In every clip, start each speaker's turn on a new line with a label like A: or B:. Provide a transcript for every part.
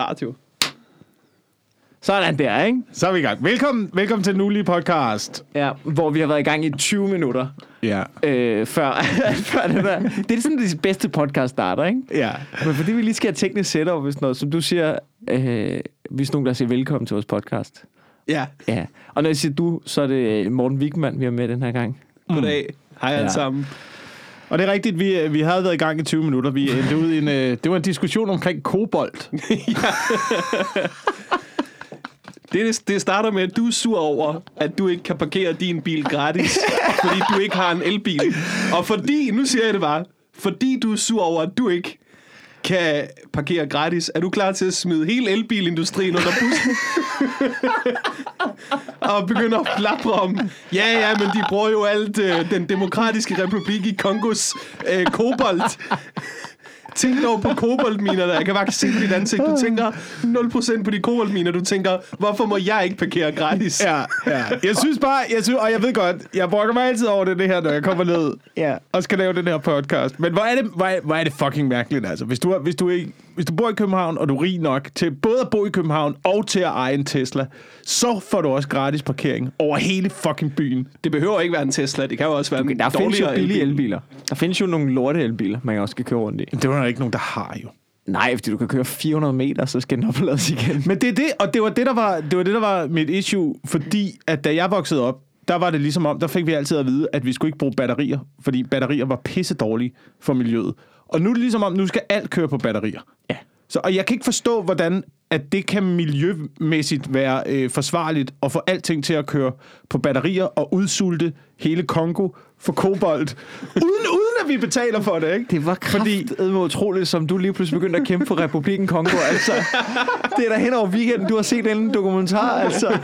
A: Radio.
B: Sådan der, ikke?
C: Så er vi i gang. Velkommen, velkommen til Nulige Podcast.
B: Ja, hvor vi har været i gang i 20 minutter
C: Ja.
B: øh, før, før det der. Det er sådan, det bedste podcast starter, ikke?
C: Ja.
B: Men fordi vi lige skal have teknisk setup, hvis noget, som du siger, øh, hvis nogen der siger velkommen til vores podcast.
A: Ja,
B: Ja, og når jeg siger du, så er det Morten Wigman, vi har med den her gang.
A: goddag. Hej alle
B: Ja.
A: sammen.
C: Og det er rigtigt, vi, vi havde været i gang i 20 minutter. Vi endte ud i en, øh, det var en diskussion omkring kobolt.
A: Det, det starter med, at du er sur over, at du ikke kan parkere din bil gratis, fordi du ikke har en elbil. Og fordi, nu siger jeg det bare, fordi du er sur over, at du ikke kan parkere gratis, er du klar til at smide hele elbilindustrien under bussen? og begynde at flapre om, ja, ja, men de bruger jo alt øh, den demokratiske republik i Kongos øh, kobolt. Tænk dog på koboltminerne. Jeg kan bare se på dit ansigt. Du tænker 0% på de koboltminer. Du tænker, hvorfor må jeg ikke parkere gratis?
C: Ja, ja. Jeg synes bare, jeg synes, og jeg ved godt, jeg brokker mig altid over det, det her, når jeg kommer ned
B: Ja.
C: og skal lave den her podcast. Men hvor er det, hvor er, hvor er det fucking mærkeligt, altså. Hvis du, hvis, du ikke, hvis du bor i København, og du er rig nok til både at bo i København og til at eje en Tesla, så får du også gratis parkering over hele fucking byen.
A: Det behøver ikke være en Tesla. Det kan jo også være en
B: Der findes jo billige
A: elbil.
B: elbiler. Der findes jo nogle lorte elbiler, man også skal køre rundt i.
C: Det var der ikke nogen, der har jo.
B: Nej, fordi du kan køre 400 meter, så skal den oplades igen.
C: Men det er det, og det var det, der var, det var det, der var mit issue, fordi at da jeg voksede op, der var det ligesom om, der fik vi altid at vide, at vi skulle ikke bruge batterier, fordi batterier var pisse dårlige for miljøet. Og nu er det ligesom om, nu skal alt køre på batterier.
B: Ja.
C: Så, og jeg kan ikke forstå, hvordan at det kan miljømæssigt være øh, forsvarligt at få alting til at køre på batterier og udsulte hele Kongo for kobolt, uden, uden at vi betaler for det, ikke?
B: Det var
C: Fordi-
B: kraftedme utroligt, som du lige pludselig begyndte at kæmpe for Republiken Kongo, altså. Det er da hen over weekenden, du har set en dokumentar, altså.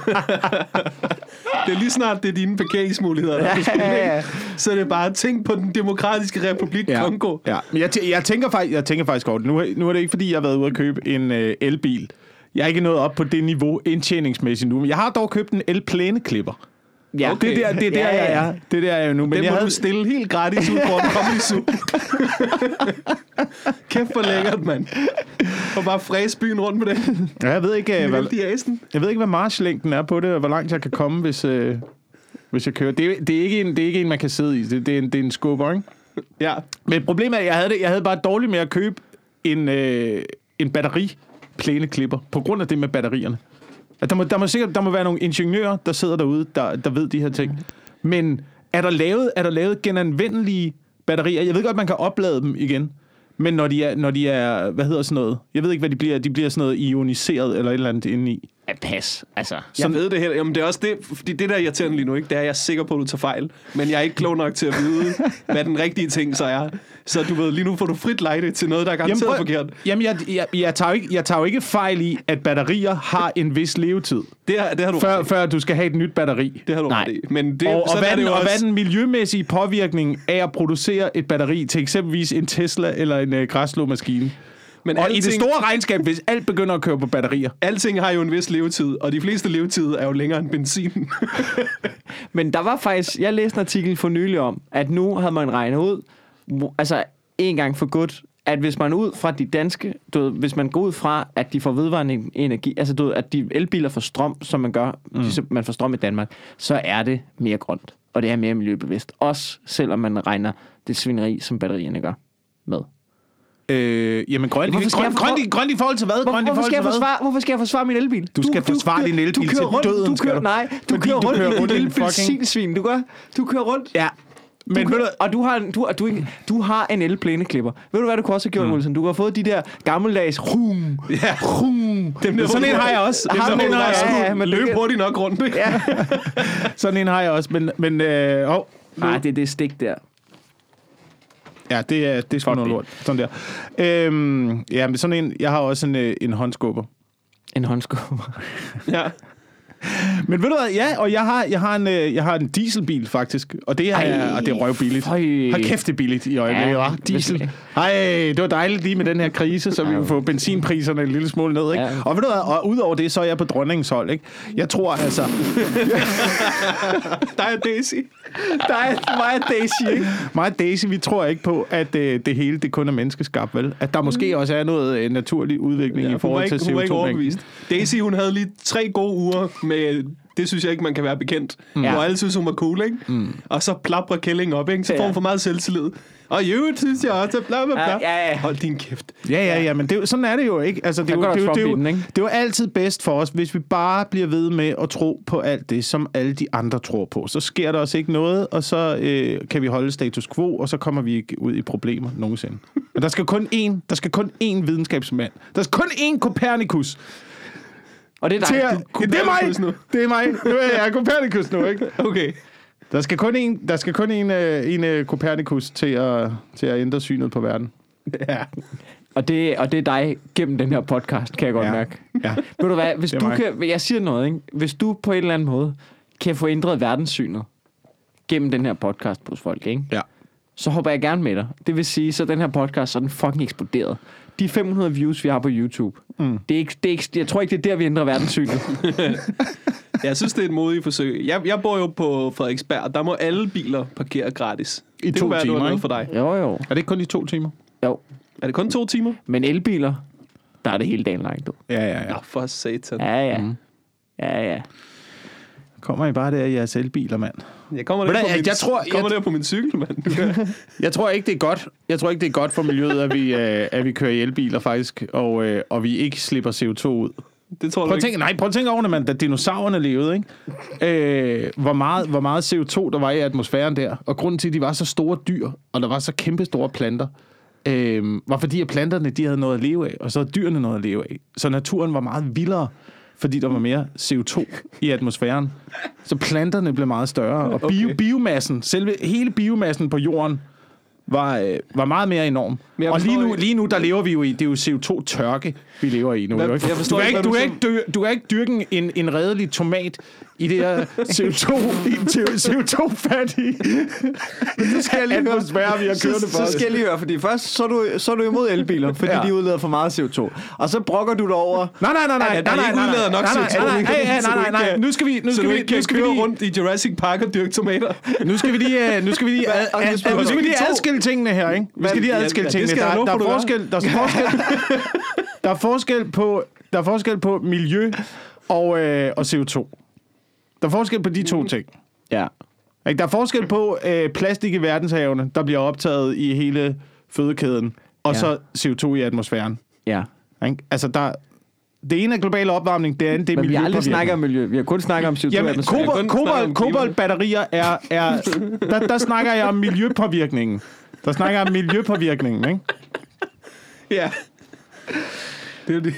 A: Det er lige snart, det er dine parkeringsmuligheder, der er spil,
B: Ja?
A: Så er det bare, tænk på den demokratiske republik
C: Ja,
A: Kongo.
C: Ja, men jeg, tæ- jeg, tænker faktisk, jeg tænker faktisk over det. Nu, er- nu er det ikke, fordi jeg har været ude at købe en øh, elbil. Jeg er ikke nået op på det niveau indtjeningsmæssigt nu, men jeg har dog købt en elplæneklipper.
B: Ja,
C: Det er der, det er der
B: Ja, ja,
C: jeg er. Det er der, jeg er nu. Men
A: Den
C: jeg
A: må
C: havde,
A: du stille helt gratis ud på en comedy zoo. Kæft for lækkert, mand. Og bare fræse byen rundt med den.
C: Ja, jeg ved ikke, øh, hvad, jeg ved ikke, hvad marchlængden er på det, og hvor langt jeg kan komme, hvis, øh, hvis jeg kører. Det, er- det, er ikke en, det er ikke en, man kan sidde i. Det, det, er, en, det er en skubber, ikke?
A: Ja.
C: Men problemet er, at jeg havde, det, jeg havde bare dårligt med at købe en, øh, en batteriplæneklipper, på grund af det med batterierne. Der, må, der, må sikkert, der må være nogle ingeniører, der sidder derude, der, der ved de her ting. Men er der, lavet, er der lavet genanvendelige batterier? Jeg ved godt, man kan oplade dem igen. Men når de er, når de er hvad hedder sådan noget? Jeg ved ikke, hvad de bliver. De bliver sådan noget ioniseret eller et eller andet indeni.
B: Ja, pas, altså.
A: Jeg ved det heller. Jamen, det er også det, fordi det der er irriterende lige nu, ikke? det er, jeg er sikker på, at du tager fejl. Men jeg er ikke klog nok til at vide, hvad den rigtige ting så er. Så du ved, lige nu får du frit lejde til noget, der er garanteret
C: prøv-
A: forkert.
C: Jamen, jeg, jeg, jeg, tager jo ikke, jeg tager jo ikke fejl i, at batterier har en vis levetid,
A: Det, er, det har du
C: før,
A: ret
C: før du skal have et nyt batteri.
A: Det har du
B: Nej.
A: ret. Men det,
C: og, og, hvad
A: er det
C: den,
A: jo
C: og hvad
A: også.
C: den miljømæssige påvirkning af at producere et batteri til eksempelvis en Tesla eller en øh, græsslåmaskine?
A: Men
C: Og i det
A: alting-
C: store regnskab, hvis alt begynder at køre på batterier.
A: Alting har jo en vis levetid, og de fleste levetider er jo længere end benzin.
B: Men der var faktisk, jeg læste en artikel for nylig om, at nu havde man regnet ud, altså en gang for godt, at hvis man ud fra de danske, du ved, hvis man går ud fra, at de får vedvarende energi, altså du ved, at de elbiler får strøm, som man gør, mm. man får strøm i Danmark, så er det mere grønt, og det er mere miljøbevidst. Også selvom man regner det svineri, som batterierne gør med.
C: Øh, jamen, grøn,
B: Hvorfor skal
C: grøn,
B: jeg-
C: grøn, grøn, grøn i forhold til hvad?
B: Hvor,
C: i
B: hvorfor, skal jeg
C: til
B: forsvare, hvorfor skal jeg forsvare min elbil?
C: Du skal forsvare din elbil
B: du kører
C: til
B: rundt,
C: døden,
B: du kører,
C: du.
B: Nej, du kører
C: du
B: rundt
C: kører
B: i
C: rundt
B: en
C: i en
B: benzinsvin. Du gør, du kører rundt.
C: Ja, men
B: du,
C: ved
B: kører,
C: du,
B: og du har, en- du, du, du, du har en elplæneklipper. Ved du, hvad du kunne også have gjort, mm. Wilson? Du har fået de der gammeldags rum,
A: ja.
B: rum.
A: Dem der,
C: Sådan en
A: du-
C: har jeg også.
A: Dem
C: Har du
A: hvor
C: en,
A: du
C: har jeg
A: skulle
B: ja, men det-
A: hurtigt nok rundt, ikke?
B: Ja.
C: sådan en har jeg også, men, men øh, oh,
B: Nej, det er det stik der.
C: Ja, det er, det er sgu noget lort. Sådan der. Øhm, ja, men sådan en, jeg har også en, øh, en håndskubber.
B: En håndskubber.
A: Ja.
C: Men ved du hvad, ja, og jeg har, jeg har, en, øh, jeg har en dieselbil faktisk, og det er,
B: Ej,
C: og det er røvbilligt.
B: føj.
C: Hold kæft, det er billigt i øjeblikket,
B: Ja,
C: Diesel. Ej, det var dejligt lige med den her krise, så vi kunne få benzinpriserne en lille smule ned, ikke?
B: Ja.
C: Og ved du hvad, og udover det, så er jeg på dronningens hold, ikke? Jeg tror altså,
A: Der er Daisy.
B: Der er mig og Daisy, ikke?
C: mig og Daisy, vi tror ikke på, at øh, det hele det kun er menneskeskabt, vel? At der måske også er noget øh, naturlig udvikling i
A: Ja, var
C: forhold
A: ikke,
C: til
A: hun var ikke
C: CO2-mængden.
A: overbevist. Daisy, hun havde lige tre gode uger med... Det synes jeg ikke, man kan være bekendt. Mm. Hvor alle synes, hun var cool, ikke? Mm. Og så plapper Kælling op, ikke? Så får
B: Ja.
A: hun for meget selvtillid. Og i øvrigt synes jeg også, at bla bla bla.
B: Ja, ja, ja.
A: Hold din kæft.
C: Ja, ja, ja, men det, sådan er det jo ikke. Altså, det, er jo, det, er jo, det, jo, det er jo altid bedst for os, hvis vi bare bliver ved med at tro på alt det, som alle de andre tror på. Så sker der også ikke noget, og så øh, kan vi holde status quo, og så kommer vi ikke ud i problemer nogensinde. Men der skal kun én, der skal kun én videnskabsmand. Der skal kun én Copernicus.
B: Og det er dig.
C: at,
B: Du,
C: ja, det er
A: Copernicus nu.
C: mig. Det er mig. Nu er jeg Copernicus nu, ikke?
A: Okay.
C: Der skal kun en, der skal kun en, øh, en øh, Copernicus til at, til at ændre synet på verden.
A: Ja.
B: og, det, og det er dig gennem den her podcast, kan jeg godt
C: Ja.
B: mærke.
C: Ja.
B: Ved du hvad, hvis du
C: mig.
B: kan, jeg siger noget, ikke? Hvis du på en eller anden måde kan få ændret verdenssynet gennem den her podcast hos folk, ikke?
C: ja.
B: så hopper jeg gerne med dig. Det vil sige, så den her podcast, så er den fucking eksploderet. De 500 views, vi har på YouTube, mm. det er ikke, det er ikke, jeg tror ikke, det er der, vi ændrer verdenssynet.
A: Jeg synes, det er et modigt forsøg. Jeg, jeg bor jo på Frederiksberg, og der må alle biler parkere gratis.
C: I
A: det
C: to
A: være, det var
C: timer,
A: noget for dig.
B: jo, jo.
C: Er det ikke kun de to timer?
B: jo.
A: Er det kun to timer?
B: Men elbiler, der er det hele dagen langt, du.
C: Ja, ja, ja.
A: Ja, for satan.
B: Ja, ja. Mm. Ja, ja.
C: Kommer I bare der i jeres elbiler, mand?
A: Jeg kommer der,
C: du,
A: på
C: jeg-
A: min,
C: jeg tror-
A: kommer
C: jeg-
A: der på min cykel, mand.
C: Jeg tror ikke, det er godt. Jeg tror ikke, det er godt for miljøet, at vi, øh, at vi kører i elbiler, faktisk, og, øh, og vi ikke slipper CO2 ud.
A: Det tror
C: Prøv
A: du
C: at
A: ikke.
C: tænke, nej, prøv at tænke over, det, man, da dinosaurerne levede, ikke? Øh, hvor, meget, hvor meget CO2 der var i atmosfæren der. Og grunden til, at de var så store dyr, og der var så kæmpe store planter, øh, var fordi, at planterne de havde noget at leve af, og så havde dyrene noget at leve af. Så naturen var meget vildere, fordi der var mere CO2 i atmosfæren. Så planterne blev meget større, og bio,
A: Okay.
C: biomassen, selve hele biomassen på jorden, var, øh, var meget mere enorm.
A: Men
C: Og lige nu, lige nu, der lever vi jo i, det er jo CO2-tørke, vi lever i nu.
A: Hvad-
C: jo ikke? du, kan
A: ikke,
C: du, kan
A: du
C: ikke, dø, du kan ikke dyrke en, en redelig tomat i det her CO2, i CO2-fattige
B: skal jeg lige høre.
C: atmosfære, vi har
B: Så,
C: kørende for
B: så skal jeg lige høre, fordi først så er du, så er du imod elbiler, fordi
C: Ja.
B: de udleder for meget CO2. Og så brokker du dig over...
C: Nej, nej, nej, nej,
A: Ja,
C: nej,
A: der
C: nej,
A: udleder
C: nej,
A: nok
C: nej,
A: CO2.
C: nej, nej, nej, nej, nu skal vi, nu skal vi,
A: ikke
C: nu skal vi
A: køre
C: lige,
A: rundt i Jurassic Park og dyrke tomater.
C: nu skal vi lige, øh, nu skal vi lige,
B: nu skal vi
C: skal lige adskille tingene her, ikke? Vi skal lige adskille
A: det
C: tingene.
A: skal
C: Der, der, er forskel, der er forskel, der er forskel på, der er forskel på miljø og, øh, og CO2. Der er forskel på de to ting.
B: Ja.
C: Ikke? Der er forskel på øh, plastik i verdenshavene, der bliver optaget i hele fødekæden, og
B: Ja.
C: så CO2 i atmosfæren.
B: Ja.
C: Ikke? Altså, der, det ene er global opvarmning, det andet det er
B: Men vi har aldrig snakket om miljø. Vi har kun snakket om CO2
C: Jamen,
B: atmosfæren.
C: kobolt, kobolt,
A: om
C: kobolt batterier er... er der, der snakker jeg om miljøpåvirkningen. Der snakker jeg om miljøpåvirkningen, ikke?
A: Ja. Det er det.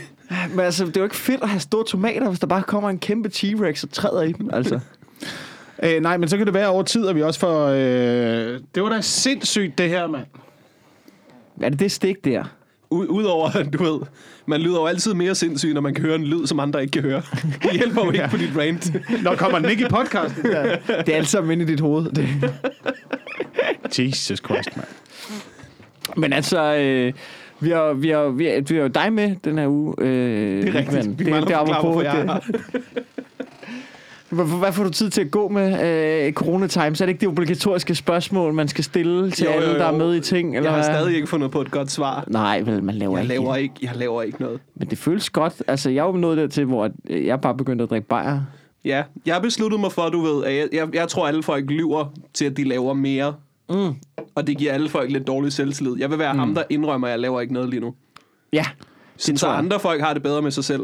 B: Men altså, det er jo ikke fedt at have store tomater, hvis der bare kommer en kæmpe T-Rex og træder i dem, altså.
C: Øh, nej, men så kan det være over tid, at vi også får... Øh, det var da sindssygt, det her, mand.
B: Er det det stik der?
A: U- Udover, du ved, man lyder jo altid mere sindssyg, når man kan høre en lyd, som andre ikke kan høre. Det hjælper jo ikke på dit rant.
C: Når kommer den ikke i podcasten?
B: Det er alt sammen inde i dit hoved. Det.
C: Jesus Christ, mand.
B: Men altså, øh, vi har, vi, har, vi, har, vi har jo dig med den her uge. Øh,
A: Det er rigtigt. Vi
B: Det, det
A: forklare, hvorfor jeg
B: det-. Hvad, hvad får du tid til at gå med øh, Corona Times? Er det ikke det obligatoriske spørgsmål, man skal stille til
A: Jo, jo,
B: alle, der er
A: jo.
B: med i ting? Eller
A: Jeg har stadig ikke fundet på et godt svar.
B: Nej, vel, man laver
A: Jeg
B: ikke.
A: laver ikke, jeg laver ikke noget.
B: Men det føles godt. Altså, jeg er jo nået dertil, hvor øh, jeg bare begyndte at drikke bajer.
A: Ja, jeg har besluttet mig for, du ved, at jeg, jeg, jeg tror, alle folk lyver til, at de laver mere.
B: Mm.
A: Og det giver alle folk lidt dårlig selvtillid. Jeg vil være mm. ham, der indrømmer, at jeg laver ikke noget lige nu.
B: Ja,
A: Sådan, så
B: jeg.
A: andre folk har det bedre med sig selv.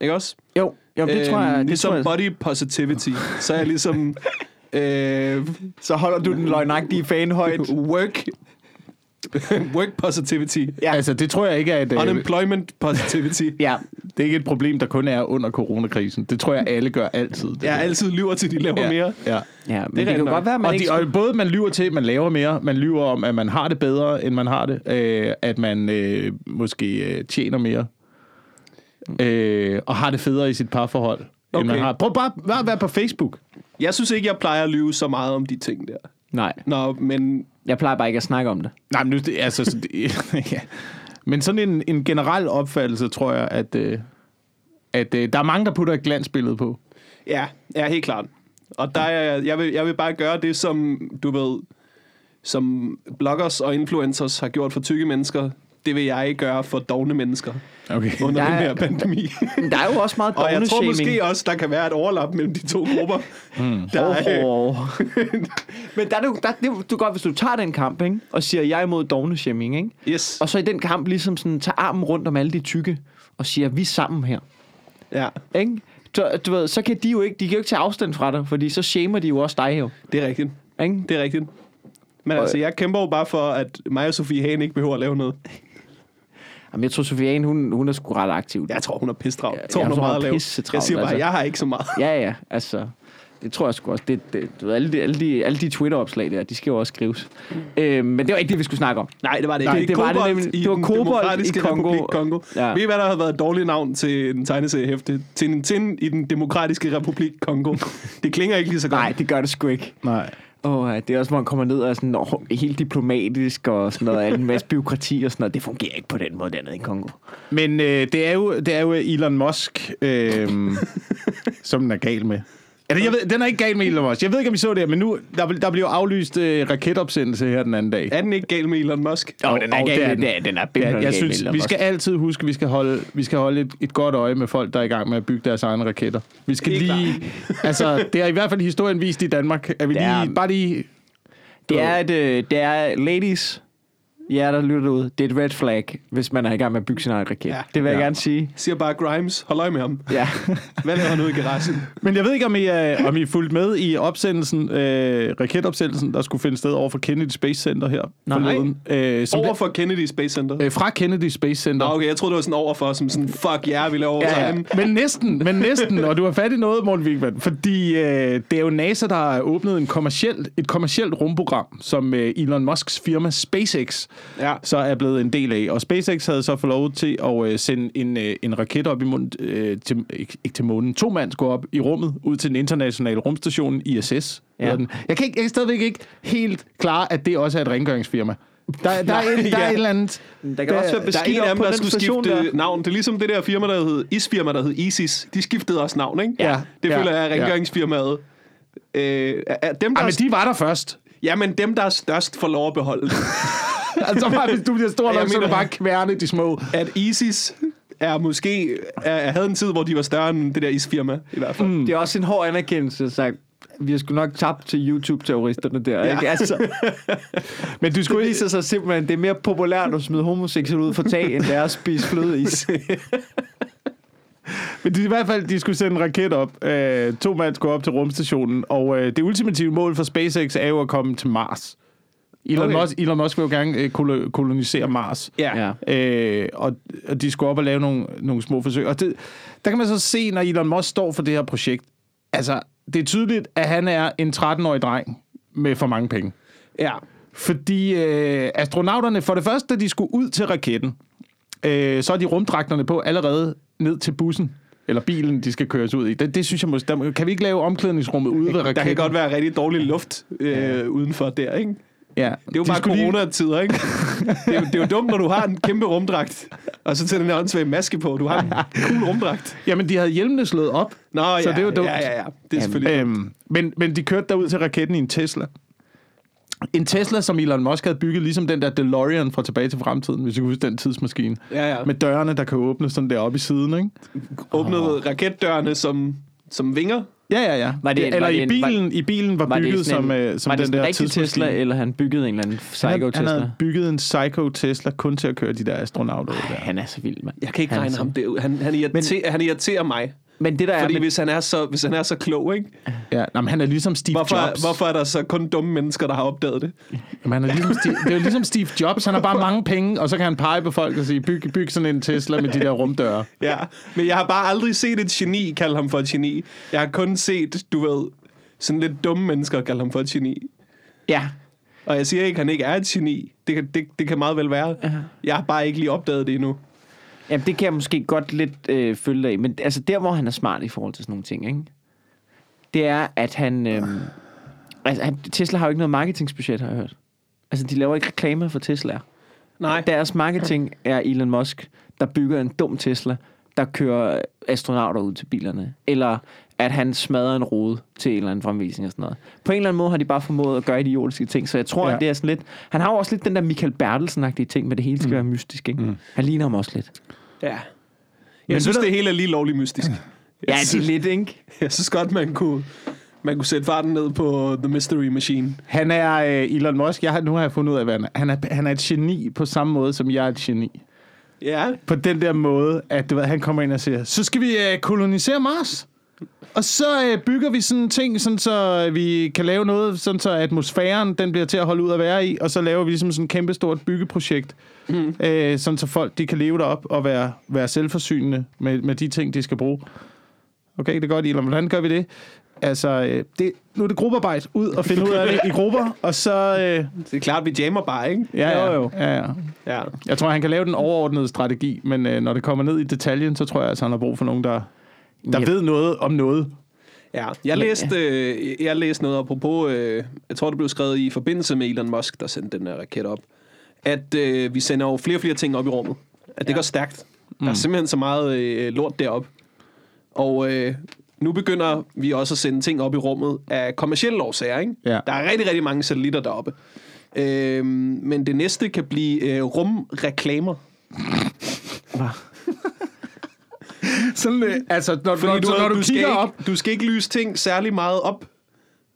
A: Ikke også?
B: jo, jo det tror jeg. Det
A: ligesom
B: tror jeg.
A: body positivity, så er jeg ligesom øh,
B: Så holder du den løgnagtige fan højt.
A: work work positivity,
B: Ja.
C: Altså, det tror jeg ikke er et... øh,
A: unemployment positivity.
B: Ja,
C: Det er ikke et problem, der kun er under coronakrisen. Det tror jeg, alle gør altid. Det
A: Jeg altid lyver til, de laver
C: ja.
A: mere.
C: Ja.
B: ja men det, det kan
A: nok.
B: godt være, man
C: Og,
B: ikke...
C: de, og både man lyver til, at man laver mere, man lyver om, at man har det bedre, end man har det, øh, at man øh, måske øh, tjener mere, øh, og har det federe i sit parforhold, okay. end man har. Prøv bare, bare at være på Facebook.
A: Jeg synes ikke, jeg plejer at lyve så meget om de ting der.
B: Nej,
A: Nå, men
B: jeg plejer bare ikke at snakke om det.
C: Nej, men nu, det, altså, så det, ja. Men sådan en, en generel opfattelse, tror jeg, at, øh, at øh, der er mange, der putter et glansbillede på.
A: ja, ja helt klart. Og der er, jeg, vil, jeg vil bare gøre det, som du ved, som bloggers og influencers har gjort for tykke mennesker. Det vil jeg gøre for dogne mennesker
C: Okay.
A: under
B: Der
A: den
B: er-
A: her pandemi.
B: Der er jo også meget
A: og jeg tror måske også, der kan være et overlap mellem de to grupper. Hmm. Der er,
B: Oh. Men der er det jo, der, det, er du godt, hvis du tager den kamp, ikke? og siger, jeg er imod dogneshaming, ikke?
A: yes.
B: og så i den kamp ligesom sådan, tager armen rundt om alle de tykke, og siger, vi er sammen her.
A: Ja,
B: Ikke? Så, du ved, så kan de jo ikke, de kan jo ikke tage afstand fra dig, fordi så shamer de jo også dig jo.
A: det er rigtigt.
B: Ikke?
A: Det er rigtigt. Men altså, jeg kæmper jo bare for, at mig og Sofie Hagen ikke behøver at lave noget.
B: Jamen, jeg tror, Sofie Anne, hun, hun er sgu ret aktiv.
A: Jeg tror, hun er pistravl. Jeg tror, hun meget
B: er
A: lave.
B: pissetravl,
A: Jeg siger bare,
B: altså.
A: jeg har ikke så meget.
B: Ja, ja, altså... Det tror jeg sgu også. Det, det, du ved, alle, de, alle, de, alle de Twitter-opslag der, de skal jo også skrives. Øh, men det var ikke det, vi skulle snakke om.
A: Nej, det var det ikke.
B: Nej,
A: det,
B: det var det nemlig. Det var
A: demokratiske
B: i Kongo.
A: Republik Kongo.
B: Ja.
A: Ved I, hvad der har været et dårligt navn til en tegneseriehæfte? Til en tin i den demokratiske republik Kongo. Det klinger ikke lige så godt.
B: Nej, det gør det sgu ikke.
C: Nej.
B: Oh, det er også, hvor man kommer ned og er sådan, oh, helt diplomatisk og sådan noget, en masse byråkrati og sådan noget. Det fungerer ikke på den måde dernede i Kongo.
C: Men øh, det, er jo, det er jo Elon Musk, øh, som den er gal med. Eller, jeg ved, den er ikke gal med Elon Musk. Jeg ved ikke, om I så det her, men nu, der, der bliver jo aflyst øh, raketopsendelse her den anden dag.
A: Er den ikke gal med Elon Musk?
B: Jo, den er
C: Og
B: gal
C: er den.
B: det er- den er
C: Ja, jeg
B: gal
C: synes,
B: med Elon
C: vi skal altid huske, at vi skal holde, vi skal holde et, et godt øje med folk, der er i gang med at bygge deres egne raketter. Vi skal
A: Helt
C: lige... Altså, det er i hvert fald historien vist i Danmark. At vi
B: Det er-
C: lige, bare lige...
B: Det er, et, øh, det er ladies, ja, der lytter ud. Det er et red flag, hvis man er i gang med at bygge sin egen raket.
A: Ja.
B: Det vil jeg
C: Ja.
B: gerne sige.
A: Siger bare Grimes. Hold øje med ham.
B: Ja.
A: Hvad laver han ude i garagen?
C: Men jeg ved ikke, om I, er, om I er fulgt med i opsendelsen, øh, raketopsendelsen, der skulle finde sted over for Kennedy Space Center her
B: Nej.
C: forleden. Øh, som
A: Over for Kennedy Space Center.
C: øh, fra Kennedy Space Center.
A: Nå, okay, jeg troede, det var sådan over for, som sådan, fuck ja, vi laver
C: Ja, ja. Men næsten, men næsten, og du har fat i noget, Morten Wigman, fordi øh, det er jo NASA, der har åbnet en kommercielt, et kommercielt rumprogram, som øh, Elon Musks firma SpaceX
A: Ja.
C: så er blevet en del af. Og SpaceX havde så fået lov til at øh, sende en, øh, en raket op i munden, øh, til, ikke, ikke til månen, to mand skulle op i rummet, ud til den internationale rumstation ISS.
B: Ja.
C: Den. Jeg, kan ikke, jeg kan stadigvæk ikke helt klare, at det også er et rengøringsfirma. Der, der, er, en, der er
A: ja.
C: et eller andet...
B: Der kan også være
A: Der er
B: beskidt
A: en af dem, der skulle skifte
B: der.
A: navn. Det er ligesom det der firma, der hed isfirma, der hed ISIS. De skiftede også navn, ikke?
C: Ja.
A: Det
C: Ja.
A: føler jeg er rengøringsfirmaet. Øh, er dem, der
C: Ej,
A: er,
C: men de var der først.
A: Ja, men dem, der er størst, får lov at beholde det.
C: Altså, bare, hvis du bliver stor nok, så er du
A: mener-
C: bare kværne de små.
A: At ISIS er måske er, havde en tid, hvor de var større end det der isfirma, i hvert fald. Mm.
B: Det er også en hård anerkendelse, sagt. Vi har sgu nok tabt til YouTube-terroristerne der,
A: Ja.
B: ikke? Altså,
C: Men du skulle
B: viser sig simpelthen, det er mere populært at smide homoseksuelle ud for tag, end det er at spise flødeis.
C: Men de, i hvert fald, de skulle sende en raket op. Øh, to mand skulle op til rumstationen, og øh, det ultimative mål for SpaceX er jo at komme til Mars. Elon,
A: Okay.
C: Musk, Elon Musk vil jo gerne øh, kolo- kolonisere Mars.
A: Ja.
B: Ja.
C: Øh, og, og de skulle op og lave nogle, nogle små forsøg. Og det, der kan man så se, når Elon Musk står for det her projekt, altså, det er tydeligt, at han er en 13-årig dreng med for mange penge.
A: ja.
C: Fordi øh, astronauterne, for det første, da de skulle ud til raketten, øh, så er de rumdragterne på allerede ned til bussen, eller bilen, de skal køres ud i. Det, det synes jeg måske, der, kan vi ikke lave omklædningsrummet ude ved raketten?
A: Der kan godt være rigtig dårlig luft øh, udenfor der, ikke?
C: Ja.
A: Det er jo bare
C: skulle lige-
A: coronatider, ikke? Det er, det er jo dumt, når du har en kæmpe rumdragt, og så tager den her åndssvage maske på. Du har en cool rumdragt.
C: Jamen, de havde hjelmene slået op.
A: Nå,
C: Så
A: ja,
C: det er jo dumt.
A: ja, ja, ja. Det er selvfølgelig.
C: Øhm, men, men de kørte derud til raketten i en Tesla. En Tesla, som Elon Musk havde bygget, ligesom den der DeLorean fra Tilbage til Fremtiden, hvis du kan huske den tidsmaskine.
A: Ja, ja.
C: Med dørene, der kan åbne sådan der op i siden, ikke?
A: Åbnede raketdørene som, som vinger.
C: Ja, ja, ja.
B: Var det-
C: eller
B: var det
C: i
B: en-
C: bilen, i bilen var,
B: Var det
C: bygget
B: sådan
C: som,
B: en,
C: øh, som
B: var det
C: den der
B: rigtig
C: tidsmaskine.
B: Tesla, eller han byggede en eller anden
C: han,
B: psycho
C: han
B: Tesla?
C: havde bygget en Psycho Tesla kun til at køre de der astronauter
B: Ej,
C: der.
B: han er så vild, mand.
A: Jeg kan ikke
B: Han
A: regne ham det ud. Han, han, irriterer, han irriterer mig.
B: Men det der er...
A: Fordi
B: med-
A: hvis han er så, hvis han er så klog, ikke?
C: Ja, nej, men han er ligesom Steve
A: Hvorfor,
C: Jobs.
A: hvorfor er der så kun dumme mennesker, der har opdaget det?
C: Jamen, han er ligesom Steve, det er jo ligesom Steve Jobs. Han har bare mange penge, og så kan han pege på folk og sige, byg, byg sådan en Tesla med de der rumdøre.
A: Ja, men jeg har bare aldrig set et geni kalde ham for et geni. Jeg har kun set, du ved, sådan lidt dumme mennesker kalde ham for et geni.
B: Ja,
A: Og jeg siger ikke, at han ikke er et geni. Det kan, det, det kan meget vel være. Jeg har bare ikke lige opdaget det endnu.
B: Jamen, det kan jeg måske godt lidt øh, følge i. Men altså, der, hvor han er smart i forhold til sådan nogle ting, ikke? det er, at han... Øh, altså, han, Tesla har jo ikke noget marketingsbudget, har jeg hørt. Altså, de laver ikke reklamer for Tesla.
A: Nej.
B: Deres marketing er Elon Musk, der bygger en dum Tesla, der kører astronauter ud til bilerne. Eller at han smadrer en rode til en eller anden fremvisning og sådan noget. På en eller anden måde har de bare formået at gøre idiotiske ting, så jeg tror,
C: ja.
B: at det er sådan lidt... Han har jo også lidt den der Michael Bertelsen-agtige ting, med det hele skal mm. være mystisk, ikke? Mm. Han ligner ham også lidt.
A: Ja. Jeg synes,
C: ved du-
A: det hele er lige lovligt mystisk.
B: Ja, det er
A: synes,
B: lidt, ikke?
A: jeg synes godt, man kunne, man kunne sætte farten ned på The Mystery Machine.
C: Han er øh, Elon Musk. Jeg har, nu har jeg fundet ud af, hvad han er. Han er. Han er et geni på samme måde, som jeg er et geni.
A: Ja.
C: På den der måde, at du ved, han kommer ind og siger, så skal vi øh, kolonisere Mars. Og så øh, bygger vi sådan ting, sådan så vi kan lave noget, sådan så atmosfæren den bliver til at holde ud at være i, og så laver vi ligesom sådan et kæmpestort byggeprojekt, mm. øh, sådan så folk de kan leve derop og være, være selvforsynende med, med de ting, de skal bruge. Okay, det er godt, Elon. Hvordan gør vi det? Altså, øh, det, nu er det gruppearbejde. Ud og finde ud af det i grupper, og så... Øh,
A: Det er klart, vi jammer bare, ikke?
C: ja, ja,
B: Jo,
C: ja, ja.
A: Ja.
C: Jeg tror, han kan lave den overordnede strategi, men øh, når det kommer ned i detaljen, så tror jeg, at han har brug for nogen, der, der
B: Ja.
C: ved noget om noget.
A: Ja, jeg læste, øh, jeg læste noget apropos, øh, jeg tror det blev skrevet i forbindelse med Elon Musk, der sendte den her raket op, at øh, vi sender jo flere og flere ting op i rummet. At det ja. går stærkt. Der er simpelthen så meget øh, lort derop. Og øh, nu begynder vi også at sende ting op i rummet af kommersielle årsager. Ikke?
C: Ja.
A: Der er rigtig, rigtig mange satellitter deroppe. Øh, men det næste kan blive øh, rumreklamer.
C: Sådan, øh, altså, når,
A: Fordi
C: når,
A: du,
C: når du,
A: du, skal
C: kigger
A: ikke,
C: op...
A: du skal ikke lyse ting særlig meget op,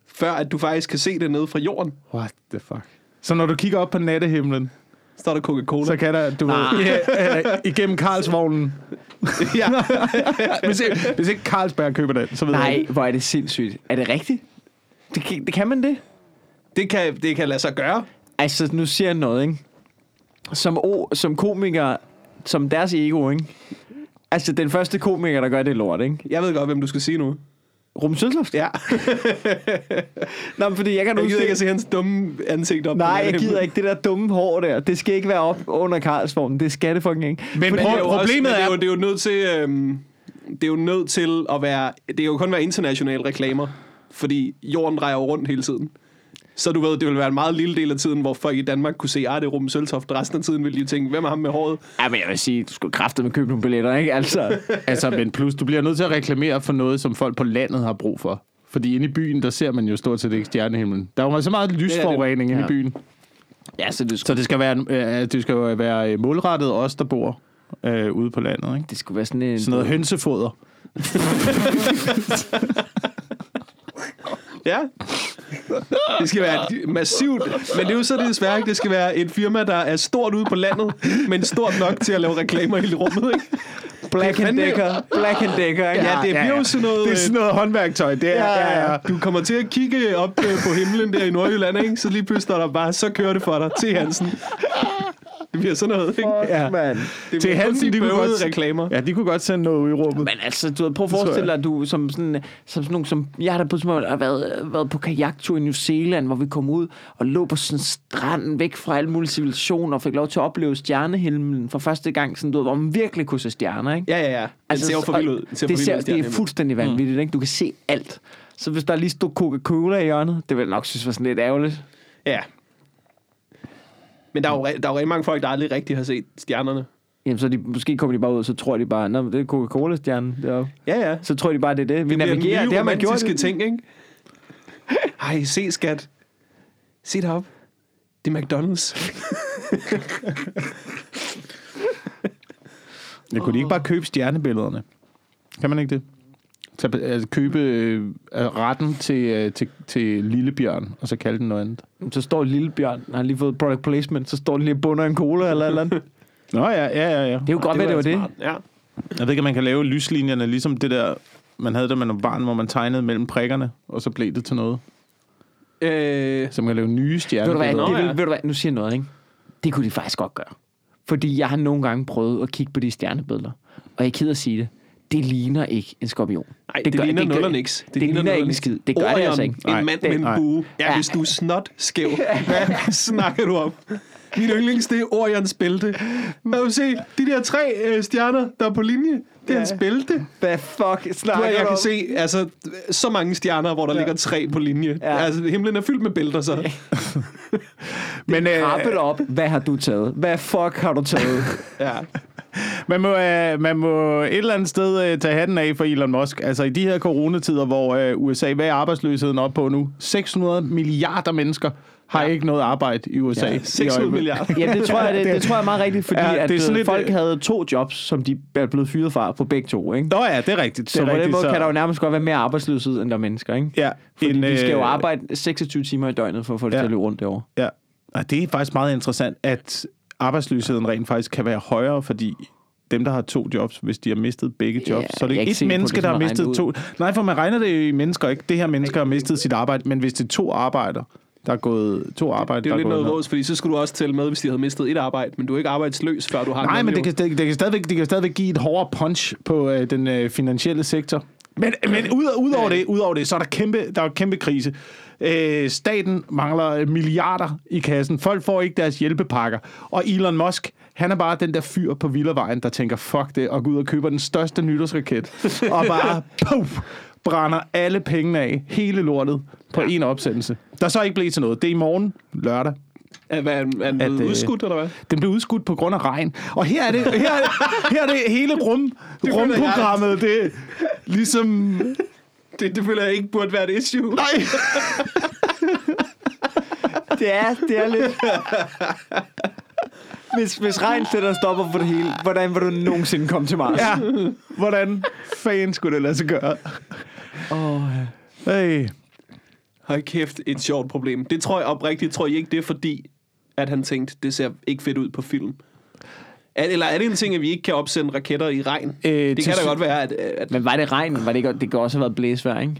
A: før at du faktisk kan se det nede fra jorden.
C: What the fuck? Så når du kigger op på nattehimlen,
A: Så er der Coca-Cola.
C: så kan der, du ved, ja, øh, igennem Karlsvognen.
A: ja.
C: Hvis ikke, hvis ikke Carlsberg køber den, så ved jeg
B: Nej,
C: ikke.
B: hvor er det sindssygt. Er det rigtigt? Det kan, det kan man det?
A: det, kan, det kan lade sig gøre.
B: Altså, nu siger jeg noget, ikke? Som, o, som komiker, som deres ego, ikke? Altså, den første komiker, der gør det er lort, ikke?
A: Jeg ved godt, hvem du skal sige nu.
B: Ruben Søltoft?
A: Ja.
B: Nå, men fordi jeg kan
A: Jeg gider ikke at se hans dumme ansigt op.
B: Nej, jeg gider ikke det der dumme hår der. Det skal ikke være op under Karlsvognen. Det skal det fucking ikke.
C: Men
A: er jo
C: pro-
A: også,
C: problemet
A: det er, jo, det er jo nødt til... Øhm, det er jo nødt til at være... Det er jo kun være internationale reklamer. Fordi jorden drejer jo rundt hele tiden. Så du ved, det vil være en meget lille del af tiden, hvor folk i Danmark kunne se, at det er Ruben Søltoft. Resten af tiden ville de tænke, hvem er ham med håret?
B: Ja, men jeg vil sige, du skulle kræfte med købe nogle billetter, ikke? Altså,
C: Altså, men plus, du bliver nødt til at reklamere for noget, som folk på landet har brug for. Fordi inde i byen, der ser man jo stort set ikke stjernehimlen. Der er jo så meget lysforurening inde i
B: Ja.
C: byen.
B: ja, så det
C: Så
B: skulle,
C: det skal være, øh, det skal være målrettet os, der bor øh, ude på landet. Ikke?
B: det skulle være sådan en...
C: Sådan noget hønsefoder.
A: Ja. Det skal være massivt. Men det er jo så det desværre ikke. Det skal være et firma, der er stort ude på landet, men stort nok til at lave reklamer i rummet. Ikke?
B: Black and Decker. Black and Decker, ikke?
A: Ja, det bliver jo sådan noget...
C: Det er sådan noget håndværktøj. Det er,
B: Ja, ja, ja.
A: Du kommer til at kigge op øh, på himlen der i Nordjylland, ikke? så lige pludselig er der bare, så kører det for dig til Hansen. Det bliver sådan noget, ikke?
B: Ja. Man.
A: Det
C: Til Hansen,
A: de
C: kunne godt-
A: reklamer.
C: Ja, de kunne godt sende noget ud i rummet.
B: Men altså, du ved, prøv at forestille dig, at du som sådan, som sådan nogle, som jeg har da på som har været, været på kajaktur i New Zealand, hvor vi kom ud og lå på sådan en strand væk fra alle mulige civilisationer og fik lov til at opleve stjernehimlen for første gang, sådan, du ved, hvor man virkelig kunne se stjerner, ikke?
A: Ja, ja, ja. Den ser jo for vild ud. Den ser
B: det, ser,
A: ud,
B: det er fuldstændig vanvittigt, ikke? Du kan se alt. Så hvis der lige stod Coca-Cola i hjørnet, det vil jeg nok synes var sådan lidt ærgerligt.
A: Ja. Men der er, jo, re- der er jo rigtig mange folk, der aldrig rigtig har set stjernerne.
B: Jamen, så de, måske kommer de bare ud, og så tror de bare, at det er Coca-Cola-stjernen deroppe.
A: Ja, ja.
B: Så tror de bare, det er det. Vi
A: Det
B: navigerer, det har man gjort.
A: romantiske ting, ikke? Ej, se skat. Se derop. Det er McDonald's.
C: Jeg kunne de ikke bare købe stjernebillederne? Kan man ikke det? Så, altså, købe øh, retten til, øh, til, til Lillebjørn, og så kalde den noget andet.
B: Så står Lillebjørn, han har lige fået product placement, så står den lige bunder en cola eller eller andet.
C: Nå ja, ja, ja. ja.
B: Det er jo godt, hvad det var det.
A: smart. Ja.
C: Jeg ved ikke, om man kan lave lyslinjerne, ligesom det der, man havde, da man var barn, hvor man tegnede mellem prikkerne, og så blev det til noget.
A: Øh,
C: Så man kan lave nye
B: Ved du hvad, det
A: Nå, ja.
B: ved du hvad, nu siger jeg noget, ikke? Det kunne de faktisk godt gøre. Fordi jeg har nogle gange prøvet at kigge på de stjernebilleder, og jeg er ked at sige det. Det ligner ikke en skorpion.
A: Nej, det, det ligner
B: gør-
A: nul og niks.
B: Det, det ligner
A: og
B: ikke en skid. Det gør det
A: Orion,
B: altså ikke.
A: En mand med en bue. Ja,
B: Ja.
A: hvis du er snot skæv. Hvad snakker du om? Min yndlings, det er Orions bælte. Kan du se, de der tre øh, stjerner, der er på linje, det er
B: Ja.
A: hans bælte.
B: Hvad fuck
A: Du,
B: snakker
A: jeg
B: du
A: kan
B: om?
A: se altså, så mange stjerner, hvor der ja. ligger tre på linje.
B: Ja.
A: Ja. Altså, himlen er fyldt med bælter, så.
C: Men øh,
B: op. Hvad har du taget? Hvad fuck har du taget?
A: Ja.
C: man, må, øh, man må et eller andet sted øh, tage hatten af for Elon Musk. Altså i de her coronatider, hvor øh, USA, hvad er arbejdsløsheden op på nu? 600 milliarder mennesker har ja. ikke noget arbejde i USA.
A: Ja,
C: i
A: 600
C: øjeblikket.
A: milliarder.
B: Ja, det tror jeg, det, det tror jeg er meget rigtigt, fordi
C: Ja,
B: ja,
C: det
B: at
C: lidt,
B: folk
C: øh,
B: havde to jobs, som de er blevet fyret fra på begge to, ikke?
C: Nå ja, det er rigtigt.
B: Så
C: det er
B: på den måde kan der jo nærmest godt være mere arbejdsløshed, end der er mennesker, ikke?
C: Ja,
B: Fordi
C: en,
B: de skal jo arbejde 26 timer i døgnet for at få det
C: Ja.
B: til at løbe rundt derovre.
C: Ja, og det er faktisk meget interessant, at arbejdsløsheden rent faktisk kan være højere, fordi dem, der har to jobs, hvis de har mistet begge
B: Ja,
C: jobs, så er det
B: er
C: ikke et
B: på,
C: menneske,
B: det
C: der har mistet to. Nej, for man regner det i mennesker, ikke? Det her mennesker har mistet sit arbejde, men hvis det er to arbejder, der er gået to arbejde,
A: Det er jo lidt noget råds, fordi så skulle du også tælle med, hvis de havde mistet et arbejde, men du er ikke arbejdsløs, før du har
C: Nej,
A: en
C: men det kan, det, det, kan stadigvæk, det kan stadigvæk give et hårdere punch på øh, den øh, finansielle sektor. Men, men ud, ud, over det, ud over det, så er der kæmpe, der er kæmpe krise. Øh, staten mangler milliarder i kassen. Folk får ikke deres hjælpepakker. Og Elon Musk, han er bare den der fyr på Villavejen, der tænker, fuck det, og går ud og køber den største nytårsraket. og bare, puff, brænder alle pengene af, hele lortet, på en opsendelse. Der så ikke blev til noget. Det er i morgen, lørdag.
A: Er, er den
C: At,
A: blevet
C: øh,
A: udskudt, eller hvad?
C: Den blev udskudt på grund af regn. Og her er det, her er det, her er det hele rum, rumprogrammet. Det ligesom...
A: Det, det føler jeg ikke burde være et issue.
C: Nej,
B: Det er, det er lidt... Hvis, hvis regn sætter stopper for det hele, hvordan vil du nogensinde komme til Mars?
C: ja. Hvordan fanden skulle det lade sig gøre?
B: Oh,
C: Hey.
A: Hold kæft, et sjovt problem. Det tror jeg oprigtigt, tror jeg ikke, det er fordi, at han tænkte, det ser ikke fedt ud på film. Er, eller er det en ting, at vi ikke kan opsende raketter i regn?
C: Øh,
A: det kan da godt være, at... at
B: Men var det regn? Var det, ikke, det kan også have været blæsvejr, ikke?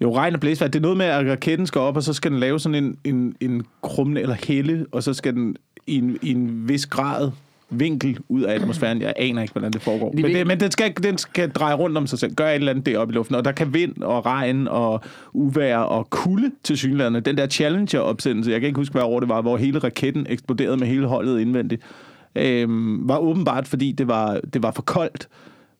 C: Jo, regn og blæsvejr. Det er noget med, at raketten skal op, og så skal den lave sådan en, en, en krumne eller helle, og så skal den i en, i en vis grad vinkel ud af atmosfæren. Jeg aner ikke, hvordan det foregår.
B: De
C: Men, det, men den, skal, den skal dreje rundt om sig selv. Gør et eller andet deroppe i luften. Og der kan vind og regn og uvejr og kulde til synlæderne. Den der Challenger-opsendelse, jeg kan ikke huske, hvad år det var, hvor hele raketten eksploderede med hele holdet indvendigt, øhm, var åbenbart, fordi det var, det var for koldt.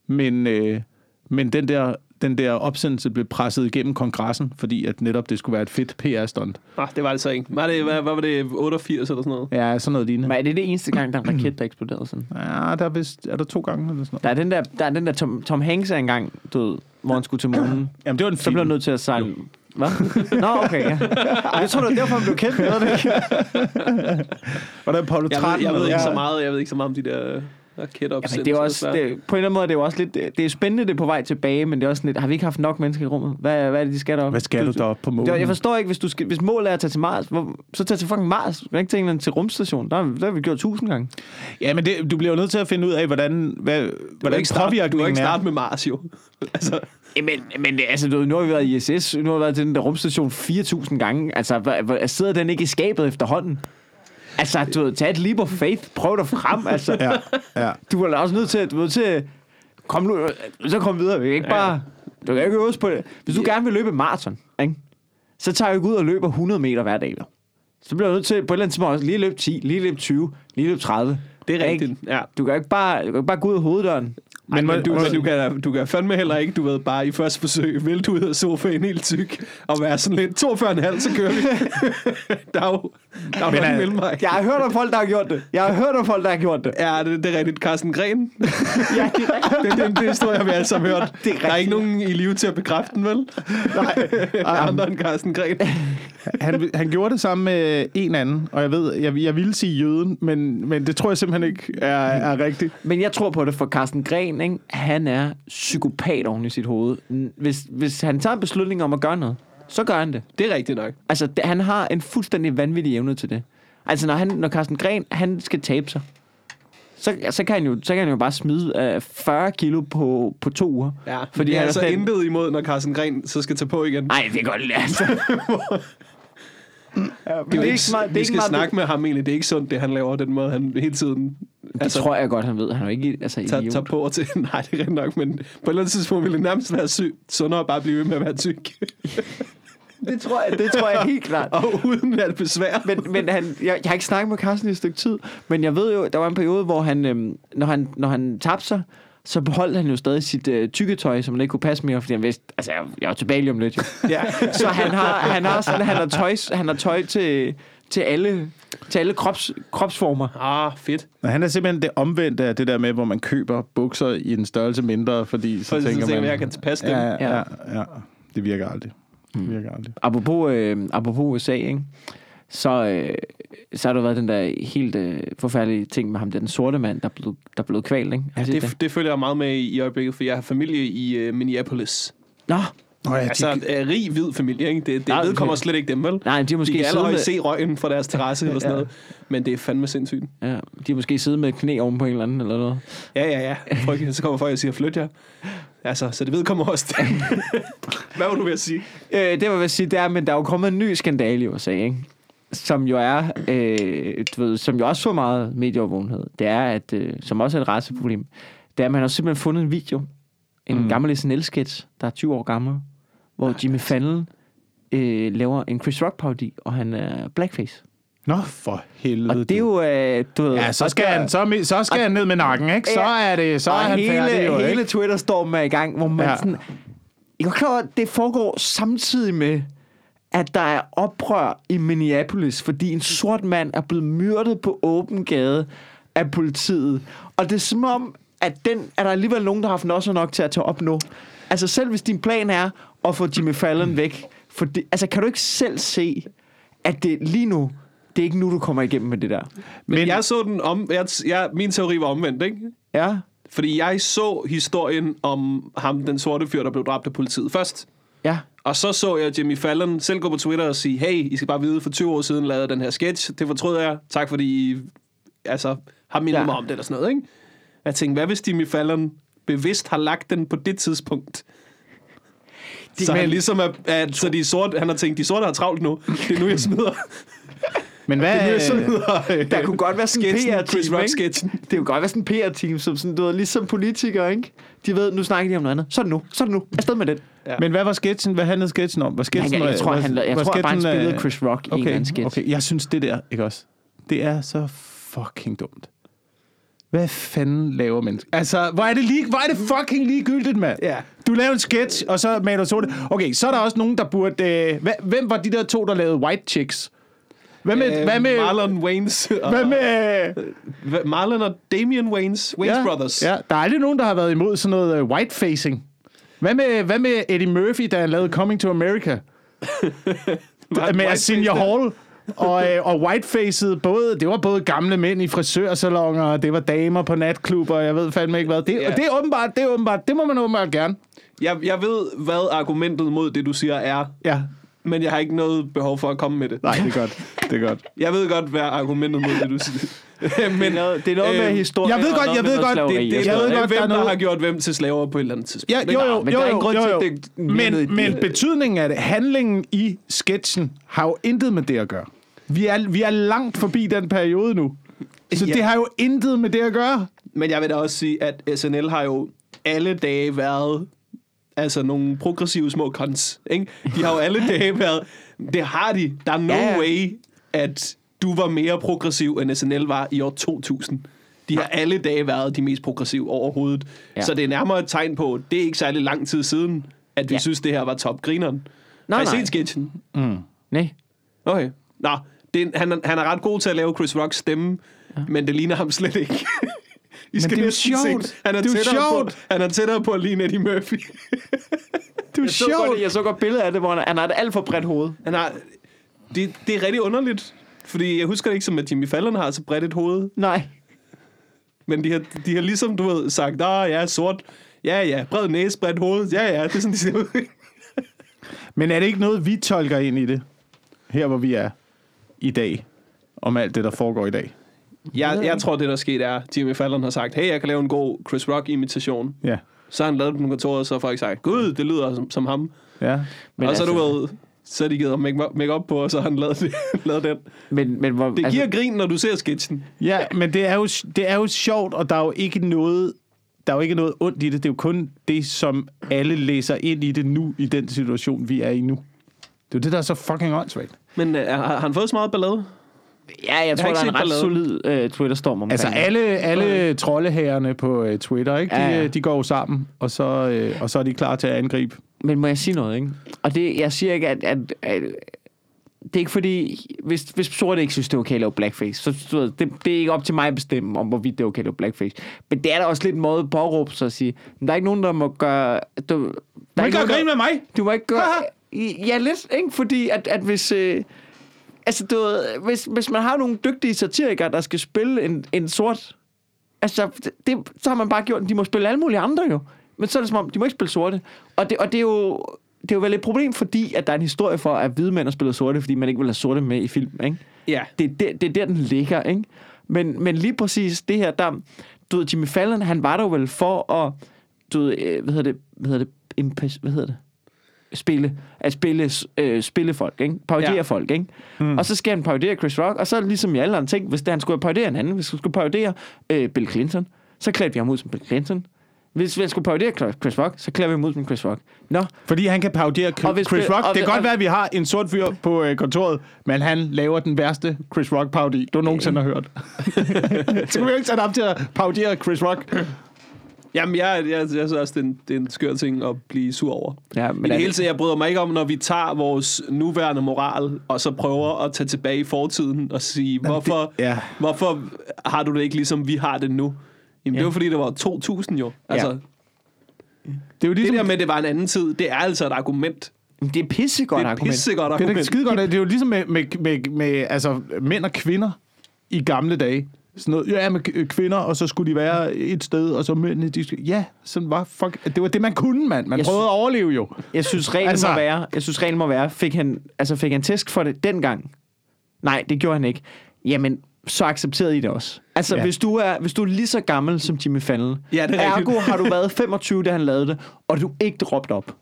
C: Men, øh, men den der den der opsendelse blev presset igennem kongressen, fordi at netop det skulle være et fedt PR-stunt.
A: ah, det var det så ikke. Var det, hvad, hvad var det, 88 eller sådan noget?
C: Ja, sådan noget lignende.
B: Men er det det eneste gang, der er en raket, der eksploderede sådan?
C: Ja, der er, vist, er der to gange eller sådan
B: Der
C: noget.
B: er den der, der, er den der Tom, Tom Hanks er engang, du ved, hvor han skulle til månen.
C: Jamen, det var en
B: Så
C: film.
B: blev han nødt til at sejle... Hvad? Nå, okay, ja. Jeg tror, det var derfor, han blev kendt. Jeg ved det ikke.
C: Var der Apollo
A: Jeg
C: 13?
A: ved, jeg ved ikke så meget, jeg ved ikke så meget om de der raketter
B: Ja, men det er også, det, på en eller anden måde, det er jo også lidt, det er spændende, det er på vej tilbage, men det er også lidt, har vi ikke haft nok mennesker i rummet? Hvad, hvad er det, de skal derop?
C: Hvad skal du derop på månen?
B: Det, jeg forstår ikke, hvis, du skal, hvis målet er at tage til Mars, hvor, så tag til fucking Mars. Du kan ikke anden til rumstation. Der, har- der har vi gjort tusind gange.
C: Ja, men det, du bliver jo nødt til at finde ud af, hvordan, hvad,
A: Du
C: hvordan
A: ikke starte, du kan
C: påvirkningen
A: ikke starte med Mars, jo. altså,
B: Men, men altså, du, nu har vi været i ISS, nu har vi været til den der rumstation 4.000 gange. Altså, hvor, hvor, sidder den ikke i skabet efterhånden? Altså, du ved, tag et leap of faith, prøv dig frem, altså.
C: Ja, ja.
B: Du er da også nødt til, at- du er nødt til at komme nu, så kom videre. Vi kan ikke bare, du kan ikke øve på det. Hvis du gerne vil løbe maraton, ikke? så tager jeg jo ud og løber 100 meter hver dag. jo. Så bliver du nødt til på et eller andet tidspunkt lige løbe 10, lige løbe 20, lige løbe 30.
A: det er
B: Ikke?
A: rigtigt. Ja.
B: Du kan ikke bare, du kan ikke bare gå ud af hoveddøren.
A: Men,
C: må-
A: men, du, men du, kan, du kan fandme heller ikke, du ved, bare i første forsøg vælte ud af sofaen helt tyk og være sådan lidt 42,5, så kører vi. der er jo der er jo
C: Men,
A: en
C: øh,
A: mellemvej.
B: Jeg har hørt om folk, der har gjort det. Jeg har hørt om folk, der har gjort det.
A: Ja, det, det er rigtigt. Carsten Gren.
B: Ja, det er rigtigt.
A: Det, det, det historie har vi alle sammen hørt.
B: Det er
A: der er ikke nogen i live til at bekræfte den, vel? Nej. Andre end Carsten Gren.
C: Han, han gjorde det sammen med en anden, og jeg ved, jeg, jeg ville sige jøden, men, men det tror jeg simpelthen ikke er, er rigtigt.
B: Men jeg tror på det, for Carsten Gren, ikke? han er psykopat oven i sit hoved. Hvis, hvis han tager en beslutning om at gøre noget, så gør han det.
A: Det er rigtigt nok.
B: Altså, han har en fuldstændig vanvittig evne til det. Altså, når, han, når Carsten Gren, han skal tabe sig, så, så, kan han jo, så kan han jo bare smide uh, 40 kilo på, på to uger.
A: Ja,
B: Fordi han er
A: altså
B: sådan-
A: intet imod, når Carsten Gren så skal tage på igen.
B: Nej, det er godt altså. ja,
A: det er jo ikke,
B: smart-
A: vi skal
B: meget-
A: snakke med ham egentlig. Det er ikke sundt, det han laver, den måde, han hele tiden
B: Det
A: altså,
B: tror jeg godt, han ved. Han er jo ikke altså,
A: tager,
B: idiot.
A: tager på og til. Nej, det er rent nok, men på et eller andet tidspunkt ville det nærmest være syg, sundere at bare blive ved med at være tyk.
B: Det tror jeg, det tror jeg helt klart.
A: Og uden at besvær.
B: Men, men han, jeg, jeg har ikke snakket med Carsten i et stykke tid, men jeg ved jo, der var en periode, hvor han, øhm, når han, når han tabte sig, så beholdt han jo stadig sit øh, tykketøj, som han ikke kunne passe mere, fordi han vidste, altså jeg, jeg er tilbage lige om lidt. Jo.
A: Ja.
B: Så han har, han har, sådan, han har tøj, han har tøj til, til alle, til alle krops, kropsformer.
A: Ah, fedt.
C: Men han er simpelthen det omvendte af det der med, hvor man køber bukser i en størrelse mindre, fordi så
A: For så
C: tænker
A: tænker
C: man...
A: man, jeg kan passe dem.
C: ja,
B: Ja.
C: ja, ja, det virker aldrig. Det virker aldrig.
B: Apropos, øh, apropos USA, ikke? Så, øh, så har der været den der helt øh, forfærdelige ting med ham, den sorte mand, der blev, der blev kvalt, ikke?
A: Ja,
B: du set
A: det, det følger jeg meget med i øjeblikket, for jeg har familie i uh, Minneapolis.
B: Nå,
C: Nå ja,
A: Altså, en uh, rig, hvid familie, ikke? Det, det
B: Nej,
A: vedkommer
B: okay.
A: slet ikke dem, vel?
B: nej, de har
A: Måske de kan
B: med,
A: se røgen fra deres terrasse eller sådan
B: Ja.
A: noget. Men det er fandme sindssygt.
B: ja, de har måske siddet med knæ oven på en eller anden, eller noget.
A: Ja, ja, ja. Frygt, så kommer folk og siger, flyt jer. Altså, så det vedkommer også dem. Hvad var du ved at sige?
B: Øh, det var jeg vil sige, det er, men der er jo kommet en ny skandale i USA, ikke? Som jo er, øh, du ved, som jo også får meget medieovervågenhed. Det er, at, øh, som også er et raceproblem, det er, at man har simpelthen fundet en video, en
C: Mm.
B: mm. gammel SNL-sketch, der er 20 år gammel, hvor Jimmy Fallon øh, laver en Chris Rock-parodi, og han er blackface.
C: Nå, for helvede.
B: Og det er jo, øh, du ved...
C: Ja, så
B: og
C: skal,
B: der-
C: han, så, så skal han ned med nakken, ikke? Så er, det, så er
B: og
C: han
B: hele,
C: færdig, jo,
B: hele? Twitter-stormen er i gang, hvor man
C: Ja.
B: sådan... Jeg er klar det foregår samtidig med, at der er oprør i Minneapolis, fordi en sort mand er blevet myrdet på åben gade af politiet. Og det er som om, at den er der alligevel nogen, der har haft også nok til at tage op nu. Altså selv hvis din plan er at få Jimmy Fallon væk, for det, altså kan du ikke selv se, at det lige nu, det er ikke nu, du kommer igennem med det der.
A: Men,
C: Men-
A: Men jeg så den om... Jeg, jeg, min teori var omvendt, ikke?
B: Ja,
A: Fordi jeg så historien om ham, den sorte fyr, der blev dræbt af politiet først.
B: ja.
A: Og så så jeg Jimmy Fallon selv gå på Twitter og sige, hey, I skal bare vide, for 20 år siden lavede den her sketch. Det fortrød jeg. Tak fordi I altså, har mindet ja. Mig om det eller sådan noget. Ikke? Jeg tænkte, hvad hvis Jimmy Fallon bevidst har lagt den på det tidspunkt? Så
B: men-
A: han ligesom er, at, så de sorte, han har tænkt, de sorte har travlt nu. Det er nu, jeg smider.
C: Men hvad,
A: Det jeg smider øh,
B: Der kunne godt være sådan en
A: sketchen, Chris
B: PR-team,
A: Rock
B: ikke?
A: sketchen.
B: Det kunne godt være sådan en PR-team, som sådan, du ved, ligesom politikere, ikke? De ved, nu snakker de om noget andet. Så er det nu. Så er det nu. Afsted med det.
A: Ja.
C: men hvad var sketchen? Hvad handlede sketchen om? Var sketchen,
B: Jeg, jeg, tror,
C: var,
B: han, jeg
C: var
B: tror bare, han spillede
C: øh,
B: Chris Rock i en eller
C: Okay,
B: anden sketch.
C: okay, jeg synes det der, ikke også? Det er så fucking dumt. Hvad fanden laver mennesker? Altså, hvor er det, lige, hvor er det fucking ligegyldigt, mand?
A: Ja.
C: Du laver en sketch, og så maler du så det. Okay, så er der også nogen, der burde... Øh, hvem var de der to, der lavede White Chicks? Hvad med...
A: Øh,
C: hvad med...
A: Marlon Waynes. Og,
C: hvad med...
A: Hva- Marlon og Damian Waynes. Waynes
C: ja,
A: Brothers.
C: Ja, der er aldrig nogen, der har været imod sådan noget uh, white-facing. Hvad med, hvad med Eddie Murphy, der lavede Coming to America? Med
A: der?
C: Hall. Og, øh, og whitefaced, både, det var både gamle mænd i frisørsalonger, og det var damer på natklubber, og jeg ved fandme ikke hvad. Det, og det er åbenbart, det er åbenbart, det må man åbenbart gerne.
A: Jeg, jeg ved, hvad argumentet mod det, du siger, er,
C: Ja.
A: Men jeg har ikke noget behov for at komme med det.
C: Nej, det er godt. Det er godt.
A: Jeg ved godt, hvad argumentet mod det, du siger. men
B: Det er noget, det er noget med
A: Øhm,
B: historie.
C: jeg ved godt, jeg ved godt, det-
A: det,
C: Jeg
A: er
C: ved
A: noget,
C: godt, der
A: hvem,
C: er
A: der
C: noget-
A: har gjort hvem til slaver på et eller andet tidspunkt.
C: Ja, jo, jo,
B: men
C: jo,
B: der er
C: jo,
B: ingen grund
C: jo,
B: til,
C: jo.
B: at det er
C: Men, men betydningen af det, handlingen i sketchen, har jo intet med det at gøre. Vi er, vi er langt forbi den periode nu. Så
A: Ja.
C: det har jo intet med det at gøre.
A: Men jeg vil da også sige, at SNL har jo alle dage været altså nogle progressive små cons. Ikke? De har jo alle dage været... Det har de. Der er no
B: ja.
A: way, at du var mere progressiv, end SNL var i år 2000. De har alle dage været de mest progressive overhovedet. Ja. Så det er nærmere et tegn på, det er ikke særlig lang tid siden, at vi ja. Synes, det her var topgrineren.
B: Nej,
A: har I
B: nej.
A: set sketchen?
B: Nej.
A: Okay. Nå, det er, han, er- han er ret god til at lave Chris Rocks stemme, ja. men det ligner ham slet ikke. I skal
C: det er jo sjovt.
A: Se, han, er
C: Det er jo
A: tættere på,
C: sjovt.
A: han er tættere på at ligne Eddie Murphy.
C: Det er
B: Jeg så, godt, jeg så godt billede af det, hvor han, han har et alt for bredt hoved.
A: Han har, det, det er rigtig underligt, fordi jeg husker det ikke som, at Jimmy Fallon har så bredt et hoved,
B: Nej.
A: men de har, de har ligesom, du ved, sagt, ah, ja, sort, ja, ja, bred næse, bredt hoved, ja, ja, det er sådan, de ser ud.
C: Men er det ikke noget, vi tolker ind i det? Her, hvor vi er i dag. Om alt det, der foregår i dag.
A: Jeg, jeg tror, det der skete er, Jimmy Fallon har sagt, hey, jeg kan lave en god Chris Rock-imitation.
C: Ja.
A: Så har han lavet den på kontoret, og så har folk sagt, gud, det lyder som, som ham.
C: Ja.
A: Men og så, altså, du ved, så har de givet ham make, op på, og så har han lavet, det, lavet den.
B: Men, men hvor,
A: Det giver altså, grin, når du ser sketchen.
C: Ja, men det er, jo, det er jo sjovt, og der er jo ikke noget der er jo ikke noget ondt i det. Det er jo kun det, som alle læser ind i det nu, i den situation, vi er i nu. Det er jo det, der er så fucking åndssvagt.
A: Men øh, har, har han fået så meget ballade?
B: Ja, jeg tror,
A: ikke
B: der er en ret solid øh, Twitter-storm omkring
C: Altså alle, alle troldehærerne på øh, Twitter, ikke? De,
B: Ja,
C: ja,
B: ja.
C: de går jo sammen, og så, øh, og så er de klar til at angribe.
B: Men må jeg sige noget, ikke? Og det, jeg siger ikke, at, at, at det er ikke fordi, hvis, hvis sorte ikke synes, det er okay at lave blackface, så du ved, det, det er ikke op til mig at bestemme, om hvorvidt det er okay at lave blackface. Men det er da også lidt en måde at påråbe sig at sige, der er ikke nogen, der må gøre... Du, der er
C: må
B: ikke
C: gøre grin med mig!
B: Du må ikke gøre... ja, lidt, ikke? Fordi at, at hvis... Øh, altså, du ved, hvis, hvis man har nogle dygtige satirikere, der skal spille en, en sort... Altså, det, så har man bare gjort... De må spille alle mulige andre jo. Men så er det som om, de må ikke spille sorte. Og det, og det er jo... Det er jo vel et problem, fordi at der er en historie for, at hvide mænd har spillet sorte, fordi man ikke vil have sorte med i film, ikke?
A: Ja.
B: Det, er der- det er der, den ligger, ikke? Men, men lige præcis det her, der... Du ved, Jimmy Fallon, han var der jo vel for at... Du ved, øh, hvad hedder det? Hvad hedder det? Impas, hvad hedder det? Spille, at spille, øh, spille folk, ikke? Parodere
A: Ja.
B: folk, ikke? Mm. Og så skal han parodere Chris Rock, og så ligesom i alle andre ting, hvis han skulle parodere en anden, hvis han skulle parodere øh, Bill Clinton, så klædte vi ham ud som Bill Clinton. Hvis vi skulle parodere Chris Rock, så klæder vi ham ud som Chris Rock. Nå,
C: Fordi han kan parodere
B: Og
C: Chris,
B: hvis-
C: Chris Rock.
B: og-
C: Det kan godt
B: og-
C: være, at vi har en sort fyr på øh, kontoret, men han laver den værste Chris Rock-parodi, du nogensinde har hørt. så kan vi jo ikke sætte op til at parodiere Chris Rock.
A: Jamen, jeg, jeg, jeg synes også, det er, en, det er en skør ting at blive sur over.
B: Ja,
A: Men I det hele
B: det-
A: tiden, jeg bryder mig ikke om, når vi tager vores nuværende moral, og så prøver at tage tilbage i fortiden og sige, hvorfor,
C: det- ja.
A: hvorfor har du det ikke ligesom vi har det nu? Jamen, ja. det var fordi, det var 2000 jo. Altså,
B: Ja.
C: Det er jo
A: det
C: ligesom,
A: der med, at det var en anden tid, det er altså et argument.
B: det er pissegodt
A: Det er et
B: argument.
A: pissegodt
C: det er
A: argument.
C: skide godt. Det er jo ligesom med, med, med, med altså, mænd og kvinder i gamle dage. Sådan noget, ja, med kvinder, og så skulle de være et sted, og så mændene, de skulle, ja, sådan var, fuck, det var det, man kunne, mand. Man
B: Jeg
C: prøvede at overleve jo.
B: Jeg synes, reglen
C: Altså-
B: må være, jeg synes, reglen må være, fik han, altså, fik han tæsk for det dengang? Nej, det gjorde han ikke. Jamen, så accepterede I det også. Altså,
C: Ja.
B: hvis, du er, hvis du er lige så gammel som Jimmy Fallon,
A: Ja, det er rigtigt.
B: ergo har du været 25, da han lavede det, og du ikke råbt op.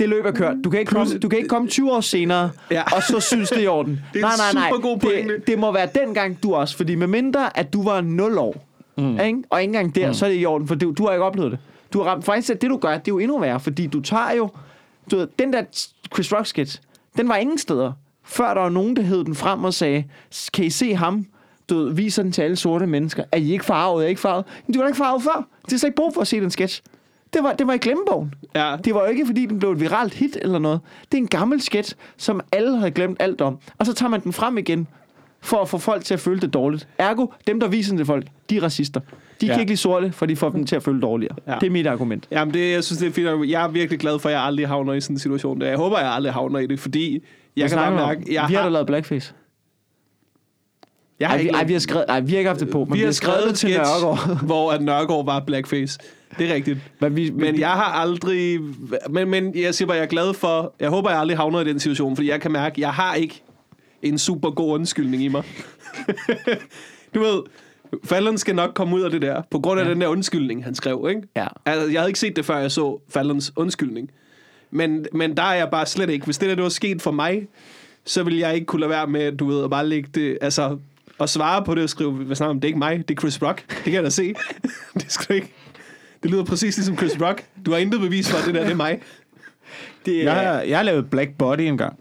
B: Det løb er kørt. Du kan ikke komme, du kan ikke komme 20 år senere,
A: Ja.
B: og så synes det er i orden.
A: Det er
B: nej,
A: en
B: nej, nej. Det, det må være dengang, du også. Fordi med mindre, at du var 0 år, mm. ikke? og ikke engang der, mm. så er det i orden, for du, du har ikke oplevet det. Du har ramt, faktisk, at det du gør, det er jo endnu værre, fordi du tager jo, du ved, den der Chris Rock sketch, den var ingen steder, før der var nogen, der hed den frem og sagde, kan I se ham? Du ved, viser den til alle sorte mennesker. Er I ikke farvet? Er I ikke farvet? Men de var ikke farvet før. De har slet ikke brug for at se den sketch. Det var, det var i glemmebogen.
A: Ja.
B: Det var jo ikke, fordi den blev et viralt hit eller noget. Det er en gammel sketch, som alle havde glemt alt om. Og så tager man den frem igen, for at få folk til at føle det dårligt. Ergo, dem, der viser til folk, de er racister. De
C: Ja.
B: kan ikke lide sorte, for de får dem til at føle dårligere.
A: Ja.
B: Det er mit argument.
A: Jamen, det, jeg synes, det er fint. Jeg er virkelig glad for, at jeg aldrig havner i sådan en situation. Der. Jeg håber, jeg aldrig havner i det, fordi jeg
B: Hvad
A: kan bare mærke... Jeg
B: vi har
A: har,
B: da lavet blackface.
A: Jeg har
B: Ej, vi,
A: ikke
B: ej,
A: lavet-
B: vi har skrevet, ej, vi har ikke haft det på, men vi, har skrevet det til Nørgaard.
A: hvor at Nørgaard var blackface. Det er rigtigt.
B: Men, vi,
A: Men jeg har aldrig... Men, men jeg siger bare, jeg er glad for... Jeg håber, jeg aldrig havner i den situation, fordi jeg kan mærke, at jeg har ikke en super god undskyldning i mig. du ved, Fallon skal nok komme ud af det der, på grund af ja. den der undskyldning, han skrev, ikke?
B: Ja.
A: Altså, jeg havde ikke set det, før jeg så Fallons undskyldning. Men, men der er jeg bare slet ikke. Hvis det der det var sket for mig, så ville jeg ikke kunne lade være med, du ved, at bare lægge det... Altså, at svare på det og skrive, hvad snakker om, det er ikke mig, det er Chris Rock. Det kan jeg da se. det er sgu ikke... Det lyder præcis ligesom Chris Rock. Du har intet bevis for, at det der det er mig.
B: det,
C: Jeg har, jeg har lavet Black Body engang.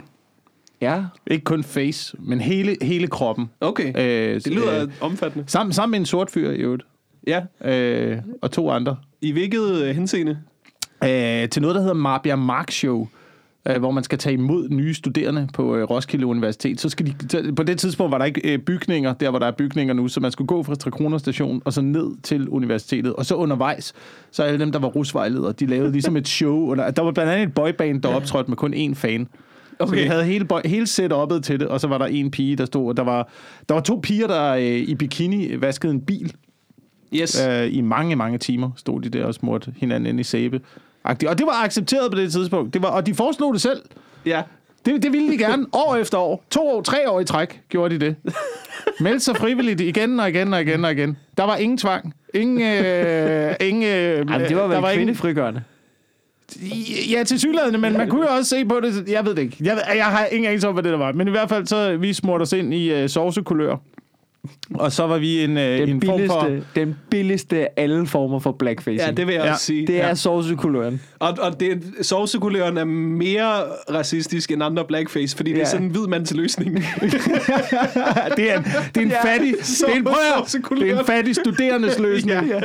B: ja.
C: Ikke kun face, men hele, hele kroppen.
A: Okay.
C: Øh,
A: Det lyder
C: øh,
A: omfattende.
C: sammen, sammen med en sort fyr i øvrigt.
A: Ja.
C: Øh, og to andre.
A: I hvilket øh, henseende?
C: øh, til noget, der hedder Marbia Mark Show, hvor man skal tage imod nye studerende på øh, Roskilde Universitet. Så skal de, på det tidspunkt var der ikke øh, bygninger, der hvor der er bygninger nu, så man skulle gå fra Trekroner station og så ned til universitetet. Og så undervejs, så alle dem, der var rusvejledere, de lavede ligesom et show. Under, der var blandt andet et boyband, der optrådte med kun én fan. Okay. Så vi havde hele, hele setup'et til det, og så var der en pige, der stod, og der var, der var to piger, der øh, i bikini vaskede en bil
A: Yes.
C: Øh, I mange, mange timer stod de der og smurte hinanden ind i sæbe. Og det var accepteret på det tidspunkt. Det var, og de foreslog det selv.
A: Ja.
C: Det, det ville de gerne. År efter år. To år, tre år i træk gjorde de det. Meldte sig frivilligt igen og igen og igen og igen. Der var ingen tvang. Ingen... Øh, ingen øh,
B: Ej, men det var vel
C: der ingen,
B: kvindefrigørende.
C: Ja, til synligheden, men man kunne jo også se på det. Jeg ved det ikke. Jeg, ved- jeg har ingen anelse om, hvad det der var. Men i hvert fald, så vi smurte os ind i øh, sovsekulør. Og så var vi en, øh,
B: Den
C: en form
B: billigste,
C: for...
B: den billigste af alle former for blackfacing.
A: Ja, det vil jeg
C: Ja,
A: også sige.
B: det er
A: ja.
B: sovsekuløren.
A: Og, og det, sovsekuløren er mere racistisk end andre blackface, fordi det er
B: Ja.
A: sådan en hvid mands løsning.
C: det er en, det er en
B: Ja.
C: fattig... Det er en, prøv det er en fattig studerendes løsning.
A: ja.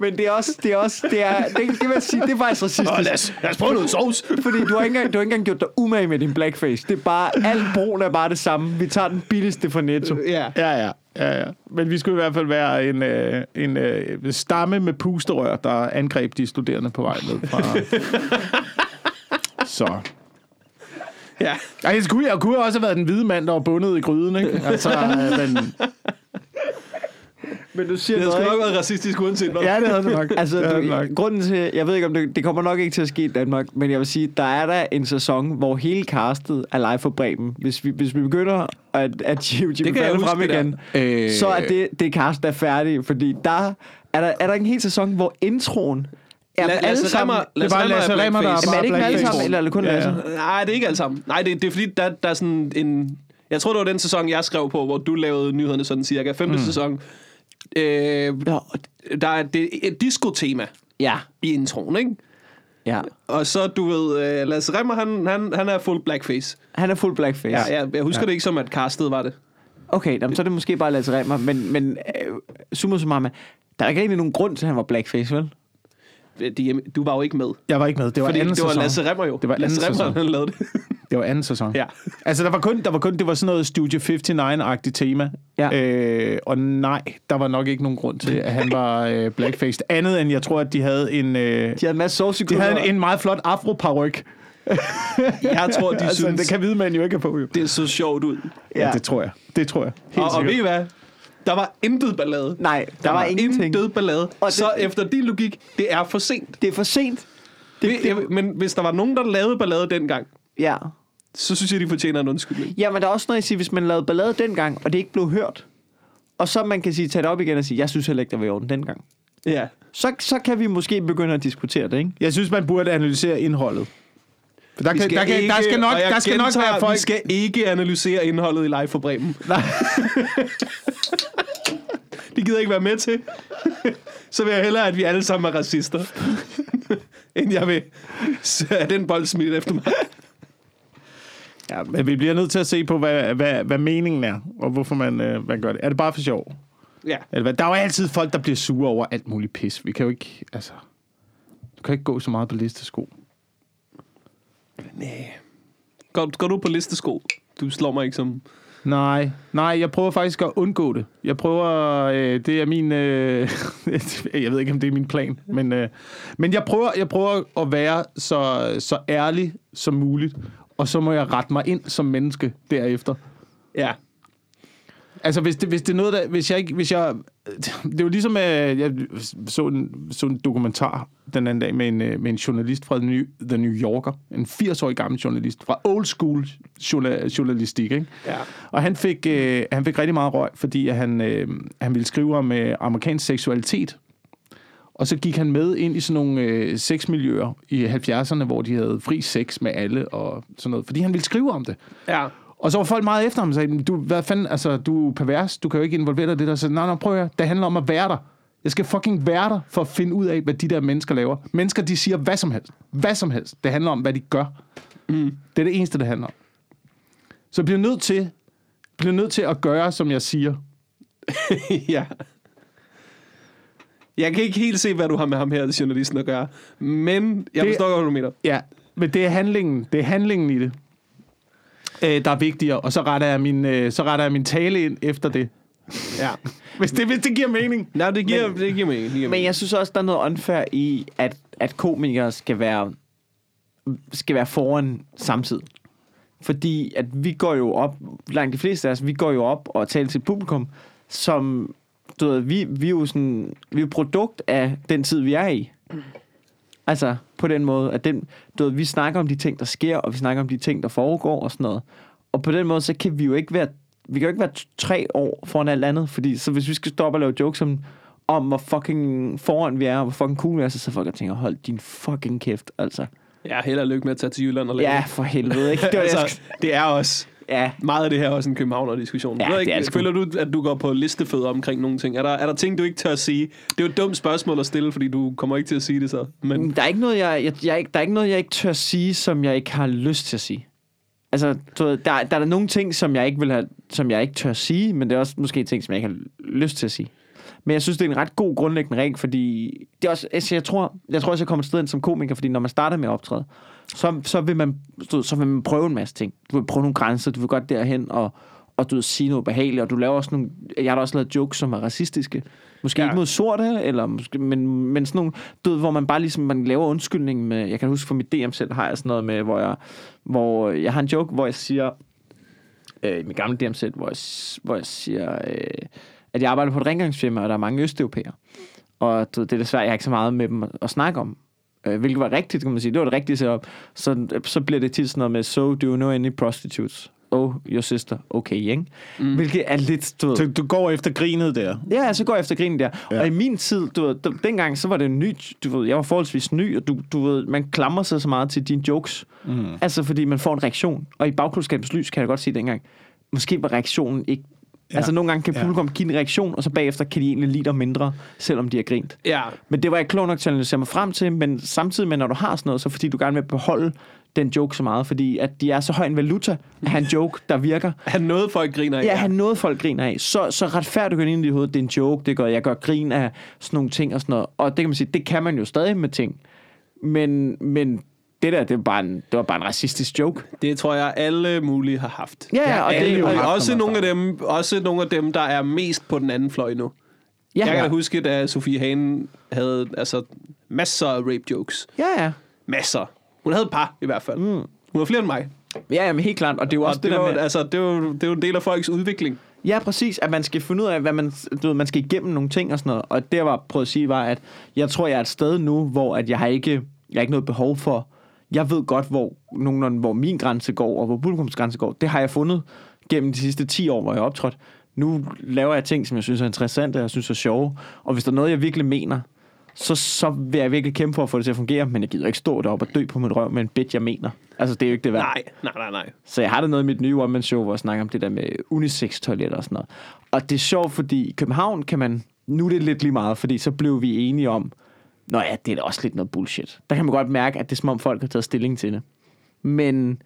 B: Men det er også, det er også, det er, det, det vil jeg sige, det er faktisk racistisk.
A: Nå, lad, os, lad os prøve noget sovs.
B: Fordi du har, ikke engang, du har ikke engang gjort dig umage med din blackface. Det er bare, alt brun er bare det samme. Vi tager den billigste fra Netto.
A: Ja.
C: Ja, ja. Ja, ja. Men vi skulle i hvert fald være en, øh, en øh, stamme med pusterør, der angreb de studerende på vej ned fra... Så.
A: ja.
C: Ej, jeg skulle, jeg kunne også have været den hvide mand, der var bundet i gryden, ikke? Altså, øh, men,
B: Men du siger
A: Det sgu
B: noget,
A: nok
B: ikke?
A: været racistisk uanset hvad.
C: ja, det havde det nok.
B: Altså,
C: det havde
B: du,
C: nok.
B: grunden til, jeg ved ikke om det, det kommer nok ikke til at ske i Danmark, men jeg vil sige, der er der en sæson, hvor hele castet er live for Bremen. Hvis vi, hvis vi begynder at, at Jimmy falde
A: huske,
B: frem
A: der.
B: igen,
C: Øh,
B: så er det, det cast er færdigt, fordi der er der, er der en hel sæson, hvor introen er
A: La-
B: alle sammen...
C: Det er bare Lasse Remmer, der
A: blackface.
B: Jamen, er det ikke alle sammen, eller er det kun
C: Ja.
B: Lasse?
A: Nej, det er ikke alt sammen. Nej, det, det er fordi, der, der er sådan en... Jeg tror, det var den sæson, jeg skrev på, hvor du lavede nyhederne sådan cirka. Femte mm. sæson. Øh, der er det, et disco-tema
B: Ja,
A: i introen, ikke?
B: ja.
A: Og så, du ved, uh, Lasse Remmer, han, han, han er fuld blackface.
B: Han er fuld blackface.
A: Ja, jeg, jeg husker ja. det ikke som, at castet var det.
B: Okay, jamen, så er det måske bare Lasse Remmer, men, men øh, summa summarum, der er ikke rigtig nogen grund til, at han var blackface, vel?
A: De, du var jo ikke med.
C: Jeg var ikke med. Det var
A: Fordi
C: anden
A: det var
C: sæson.
A: Lasse Remmer jo.
C: Det var
A: Lasse Remmer, han lavede det.
C: Det var anden sæson.
A: ja.
C: Altså, der var kun, der var kun, det var sådan noget Studio 59-agtigt tema.
B: Ja.
C: Øh, og nej, der var nok ikke nogen grund til, at han var øh, blackfaced. Andet end, jeg tror, at de havde en, øh,
B: De havde en masse
C: de
B: sovsekulør.
C: havde en, en meget flot afroparyk.
A: Jeg tror, de
C: Altså,
A: synes,
C: det kan hvide mænd jo ikke på, jo.
A: det så sjovt ud.
C: Ja, det tror jeg. Det tror jeg. Helt
A: Og, og ved I
C: sikkert.
A: hvad? Der var intet ballade.
B: Nej, der, var, ingenting.
A: intet ballade.
B: Og
A: Og så
B: det-
A: efter din logik, det er for sent.
B: Det er for sent.
A: Det, det, men hvis der var nogen, der lavede ballade dengang,
B: Ja.
A: Så synes jeg, de fortjener en undskyldning.
B: Ja, men der er også noget, jeg siger, hvis man lavede ballade dengang, og det ikke blev hørt, og så man kan sige, tage det op igen og sige, jeg synes heller ikke, der var i orden dengang.
A: Ja.
B: Så, så kan vi måske begynde at diskutere det, ikke?
C: Jeg synes, man burde analysere indholdet. For der, kan, der, kan, der skal nok,
A: jeg
C: der skal nok
A: gentager,
C: være folk...
A: Vi skal ikke analysere indholdet i Live for Bremen.
C: Nej.
A: De gider ikke være med til. Så vil jeg hellere, at vi alle sammen er racister. end jeg vil have den bold smidt efter mig.
C: Ja, men vi bliver nødt til at se på, hvad, hvad, hvad meningen er, og hvorfor man, øh, man gør det. Er det bare for sjov?
A: Ja.
C: Eller hvad? Der er jo altid folk, der bliver sure over alt muligt pis. Vi kan jo ikke, altså... Du kan ikke gå så meget på listesko.
A: Nej. Går, går du på listesko? Du slår mig ikke som...
C: Nej, nej, jeg prøver faktisk at undgå det. Jeg prøver, øh, det er min, øh, jeg ved ikke, om det er min plan, men, øh, men jeg, prøver, jeg prøver at være så, så ærlig som muligt, og så må jeg rette mig ind som menneske derefter.
A: Ja.
C: Altså, hvis det, hvis det er noget, der... Hvis jeg ikke... Hvis jeg, det er jo ligesom, at jeg så en, så en dokumentar den anden dag med en, øh, med en journalist fra The New, Yorker. En 80-årig gammel journalist fra old school journa- journalistik, ikke?
A: Ja.
C: Og han fik, øh, han fik rigtig meget røg, fordi han, øh, han ville skrive om øh, amerikansk seksualitet. Og så gik han med ind i sådan nogle øh, sexmiljøer i 70'erne, hvor de havde fri sex med alle og sådan noget. Fordi han ville skrive om det.
A: Ja.
C: Og så var folk meget efter ham og sagde, du, hvad fanden, altså, du er pervers, du kan jo ikke involvere dig i det der. Så nej, nej, prøv at høre, det handler om at være der. Jeg skal fucking være der for at finde ud af, hvad de der mennesker laver. Mennesker, de siger hvad som helst. Hvad som helst. Det handler om, hvad de gør. Mm. Det er det eneste, det handler om. Så jeg bliver nødt til, bliver nødt til at gøre, som jeg siger.
A: ja. Jeg kan ikke helt se, hvad du har med ham her, journalisten, at gøre. Men jeg
C: Det-
A: forstår godt, hvad du mener.
C: Ja, men det er handlingen, det er handlingen i det, øh, der er vigtigere. Og så retter jeg min, øh, så retter jeg min tale ind efter det.
A: Ja.
C: Hvis det, hvis det giver mening.
A: Nej, det giver, men, det giver mening. Det giver
B: Men
A: mening.
B: jeg synes også, der er noget unfair i, at, at komikere skal være, skal være foran samtidig. Fordi at vi går jo op, langt de fleste af os, vi går jo op og taler til publikum, som, du ved, vi, vi er jo sådan, vi er produkt af den tid, vi er i. Altså, på den måde, at den, du ved, vi snakker om de ting, der sker, og vi snakker om de ting, der foregår og sådan noget. Og på den måde, så kan vi jo ikke være, vi kan jo ikke være tre år foran alt andet, fordi så hvis vi skal stoppe og lave jokes om, om hvor fucking foran vi er, og hvor fucking cool vi er, så så folk og tænker, hold din fucking kæft, altså.
A: Ja, held og lykke med at tage til Jylland og lave
B: Ja, for helvede, ikke? Det var, altså,
A: det er os.
B: Ja.
A: Meget af det her er også en københavner-diskussion.
B: Ja,
A: ikke,
B: det
A: føler du, at du går på listefødder omkring nogle ting? Er der, er der ting, du ikke tør at sige? Det er jo et dumt spørgsmål at stille, fordi du kommer ikke til at sige det så. Men
B: Der er ikke noget, jeg, jeg, jeg, ikke- der er ikke noget, jeg ikke tør sige, som jeg ikke har lyst til at sige. Altså, du ved, der, der er nogle ting, som jeg ikke vil have, som jeg ikke tør sige, men det er også måske ting, som jeg ikke har lyst til at sige. Men jeg synes, det er en ret god grundlæggende regel, fordi det er også, altså, jeg tror, jeg tror også, jeg kommer et sted ind som komiker, fordi når man starter med at optræde, så, så, vil man, du så vil man prøve en masse ting. Du vil prøve nogle grænser, du vil godt derhen og, og du vil sige noget behageligt, og du laver også nogle, jeg har da også lavet jokes, som er racistiske. Måske
A: Ja.
B: ikke mod sorte, eller måske, men, men sådan nogle, du ved, hvor man bare ligesom, man laver undskyldning med, jeg kan huske for mit DM selv, har jeg sådan noget med, hvor jeg, hvor jeg har en joke, hvor jeg siger, øh, i mit gamle DM selv, hvor jeg, hvor jeg siger, øh, at jeg arbejder på et rengøringsfirma, og der er mange østeuropæere. Og du det er desværre, jeg har ikke så meget med dem at, at snakke om. Øh, hvilket var rigtigt, kan man sige. Det var det rigtige setup. Så, så bliver det tit sådan noget med, so do you know any prostitutes? Oh, your sister. Okay, ikke? Mm. Hvilket er lidt, du ved...
C: Så du går efter grinet der.
B: Ja, så går jeg efter grinen der.
C: Ja.
B: Og i min tid, du ved, dengang, så var det nyt, du ved, jeg var forholdsvis ny, og du, du ved, man klamrer sig så meget til dine jokes. Mm. Altså, fordi man får en reaktion. Og i bagklodskabens lys, kan jeg godt sige dengang, måske var reaktionen ikke... Ja. Altså, nogle gange kan
C: Ja.
B: publikum give en reaktion, og så bagefter kan de egentlig lide dig mindre, selvom de har grint.
A: ja,
B: Men det var jeg klog nok til at analysere mig frem til, men samtidig med, når du har sådan noget, så fordi du gerne vil beholde den joke så meget, fordi at de er så høj en valuta at have en joke, der virker.
A: han noget folk griner af.
B: Ja, han noget folk griner af. Så, så retfærdigt går ind i dit hoved, det er en joke, det gør, jeg gør grin af sådan nogle ting og sådan noget. Og det kan man sige, det kan man jo stadig med ting. Men, men det der, det var, bare en, det var bare en racistisk joke.
A: Det tror jeg, alle mulige har haft.
B: Ja, ja, og det-
A: jo
B: og-
A: haft, også, nogle af dem, også nogle af dem, der er mest på den anden fløj nu.
B: Ja,
A: Jeg kan da
B: ja.
A: huske, da Sofie Hagen havde altså, masser af rape jokes.
B: Ja, ja.
A: Masser. Hun havde et par i hvert fald. Mm. Hun var flere end mig.
B: Ja, jamen helt klart. Og det er jo også
A: Og det,
B: det,
A: var,
B: der med...
A: altså, det, var, det er jo en del af folks udvikling.
B: Ja, præcis. At man skal finde ud af, hvad man, du ved, man skal igennem nogle ting og sådan noget. Og det, jeg var prøvet at sige, var, at jeg tror, jeg er et sted nu, hvor at jeg har ikke, jeg har ikke noget behov for... Jeg ved godt, hvor, nogenlunde, hvor min grænse går, og hvor publikums grænse går. Det har jeg fundet gennem de sidste 10 år, hvor jeg optrådt. Nu laver jeg ting, som jeg synes er interessante, og jeg synes er sjove. Og hvis der er noget, jeg virkelig mener, så, så vil jeg virkelig kæmpe for at få det til at fungere. Men jeg gider ikke stå deroppe og dø på mit røv med en bit, jeg mener. Altså, det er jo ikke det værd.
A: Nej, nej, nej, nej.
B: Så jeg har da noget i mit nye one show, hvor jeg snakker om det der med unisex-toiletter og sådan noget. Og det er sjovt, fordi i København kan man... Nu er det lidt lige meget, fordi så blev vi enige om, Nå ja, det er da også lidt noget bullshit. Der kan man godt mærke, at det er som om folk har taget stilling til det. Men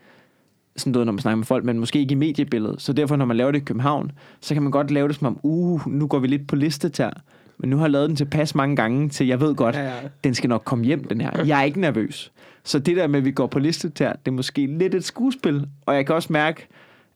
B: sådan noget, når man snakker med folk, men måske ikke i mediebilledet. Så derfor, når man laver det i København, så kan man godt lave det som om, uh, nu går vi lidt på liste til Men nu har jeg lavet den tilpas mange gange, til jeg ved godt,
A: Ja, ja.
B: den skal nok komme hjem, den her. Jeg er ikke nervøs. Så det der med, at vi går på liste til det er måske lidt et skuespil. Og jeg kan også mærke,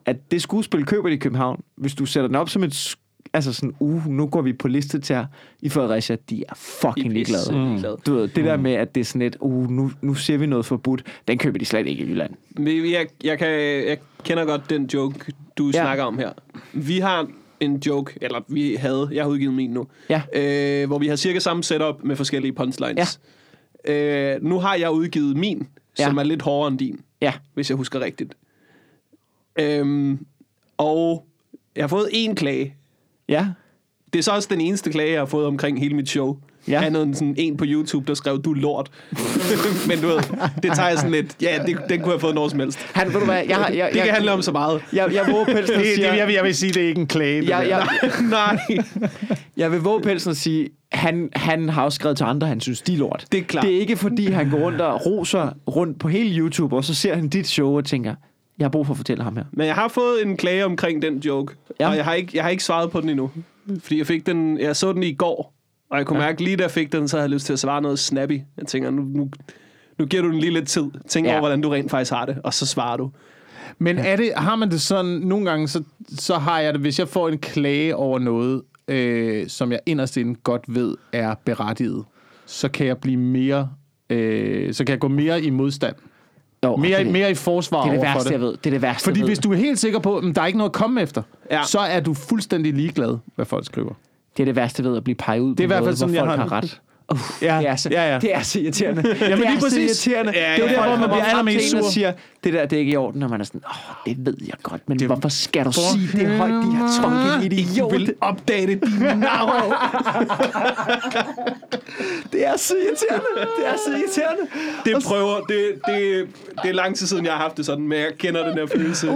B: at det skuespil køber de i København. Hvis du sætter den op som et altså sådan, uh, nu går vi på liste til i Fredericia, de er fucking ligeglade.
A: Mm.
B: Du ved, det der med, at det er sådan et, uh, nu, nu ser vi noget forbudt, den køber de slet ikke i Jylland.
A: Jeg, jeg, kan, jeg kender godt den joke, du ja. Snakker om her. Vi har en joke, eller vi havde, jeg har udgivet min nu,
B: Ja.
A: øh, hvor vi har cirka samme setup med forskellige punchlines. Ja. Øh, nu har jeg udgivet min,
B: Ja.
A: som er lidt hårdere end din,
B: Ja,
A: hvis jeg husker rigtigt. Øhm, og jeg har fået én klage.
B: Ja,
A: Det er så også den eneste klage, jeg har fået omkring hele mit show.
B: Ja.
A: Andet end sådan en på YouTube, der skrev, du lort. Men du ved, det tager jeg sådan lidt, ja, det, den kunne jeg have fået når som helst.
B: Han, ved du hvad, jeg, har- jeg,
A: Det kan
B: jeg,
A: handle om så meget.
B: jeg, jeg våger pelsen
C: Det, det,
B: siger,
C: jeg, vil, jeg vil sige, det er ikke en klage. det
B: jeg, jeg,
A: Nej,
B: jeg vil våge pelsen og sige, han, han har også skrevet til andre, han synes, de er lort.
A: det er klart.
B: Det er ikke fordi, han går rundt og roser rundt på hele YouTube, og så ser han dit show og tænker, jeg har brug for at fortælle ham her.
A: Men jeg har fået en klage omkring den joke,
B: Ja.
A: ja. og jeg har, ikke, jeg har ikke svaret på den endnu. Fordi jeg fik den, jeg så den i går, og jeg kunne
B: Ja.
A: ja. mærke lige da jeg fik den, så havde jeg lyst til at svare noget snappy. Jeg tænker, nu, nu, nu giver du den lige lidt tid. Tænk
B: Ja.
A: ja. over, hvordan du rent faktisk har det, og så svarer du.
C: Men er det, har man det sådan, nogle gange, så, så har jeg det, hvis jeg får en klage over noget, øh, som jeg inderst inde godt ved er berettiget, så kan jeg blive mere, øh, så kan jeg gå mere i modstand.
B: Jo,
C: Mere,
B: det, er-
C: mere i forsvar
B: det er det værste,
C: det.
B: jeg ved. Det er det værste,
C: Fordi
B: jeg ved.
C: hvis du er helt sikker på, at der er ikke noget at komme efter, ja. Så er du fuldstændig ligeglad, hvad folk skriver.
B: Det er det værste ved at blive peget ud
C: Det er i
B: på
C: hvert fald
B: noget,
C: sådan,
B: hvor
C: jeg
B: folk
C: har
B: har
C: det.
B: ret. Uh,
C: Ja,
B: det, er så,
C: ja, ja.
B: det er så irriterende. det
C: Jamen,
B: er
C: lige
B: så
C: præcis.
B: irriterende.
A: Ja,
B: det er jo
A: ja.
B: der, hvor man bliver allermest sur. og siger, det der, det er ikke i orden, når man er sådan, åh, oh, det ved jeg godt, men det, hvorfor skal du sige det højt, de har trunket idiot?
A: Du vil opdage det, din navn.
B: Det er så irriterende. Det er så irriterende.
A: Det prøver, det, det, det er lang tid siden, jeg har haft det sådan, men jeg kender den her følelse.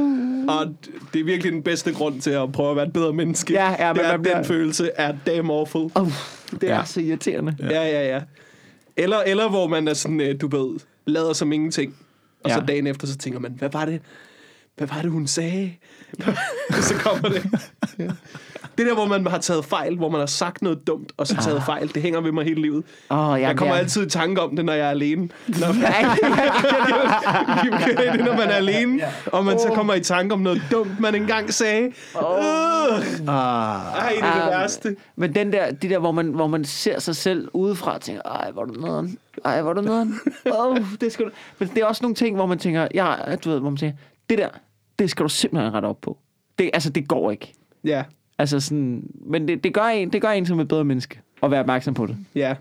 A: Og det er virkelig den bedste grund til at prøve at være et bedre menneske.
B: Ja, ja, men
A: det er,
B: man bliver-
A: den følelse er damn awful.
B: Oh, det er
C: Ja.
B: så irriterende.
A: Ja, ja, ja. Eller, eller hvor man er sådan, øh, du ved, lader som ingenting. Og så
B: Ja.
A: dagen efter, så tænker man, hvad var det, hvad var det hun sagde? så kommer det. Det der, hvor man har taget fejl, hvor man har sagt noget dumt, og så taget fejl, det hænger ved mig hele livet.
B: Åh, ja,
A: Jeg kommer
B: ja.
A: altid i tanke om det, når jeg er alene. Når man, det, når man er alene, og man så kommer i tanke om noget dumt, man engang sagde. Uh,
C: Ah.
A: ej, det er det
B: Ah,
A: værste.
B: Men den der, de der, hvor man, hvor man ser sig selv udefra og tænker, ej, hvor er du nederen? Ej, hvor er du nederen? Oh, det skal du... Men det er også nogle ting, hvor man tænker, ja, du ved, hvor man tænker, det der, det skal du simpelthen rette op på. Det, altså, det går ikke.
A: Ja,
B: Altså sådan, men det, det, gør en, det gør en som et bedre menneske, at være opmærksom på det.
A: ja.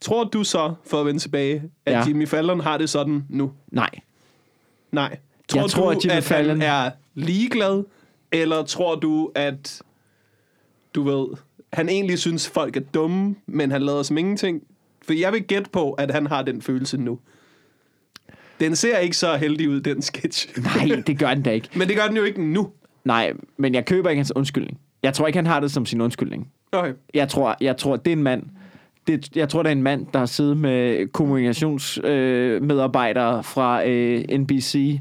A: Tror du så, for at vende tilbage, at
B: Ja.
A: Jimmy Fallon har det sådan nu?
B: Nej.
A: Nej. Tror
B: Jeg tror,
A: du,
B: at Jimmy
A: at
B: Fallon-
A: han er ligeglad? Eller tror du, at du ved, han egentlig synes, folk er dumme, men han lader som ingenting? For jeg vil gætte på, at han har den følelse nu. Den ser ikke så heldig ud, den sketch.
B: Nej, det gør den da ikke.
A: Men det gør den jo ikke nu.
B: Nej, men jeg køber ikke hans undskyldning. Jeg tror ikke, han har det som sin undskyldning.
A: Okay.
B: Jeg tror, jeg tror det er en mand. Det, jeg tror, det er en mand, der har siddet med kommunikationsmedarbejdere øh, fra øh, NBC,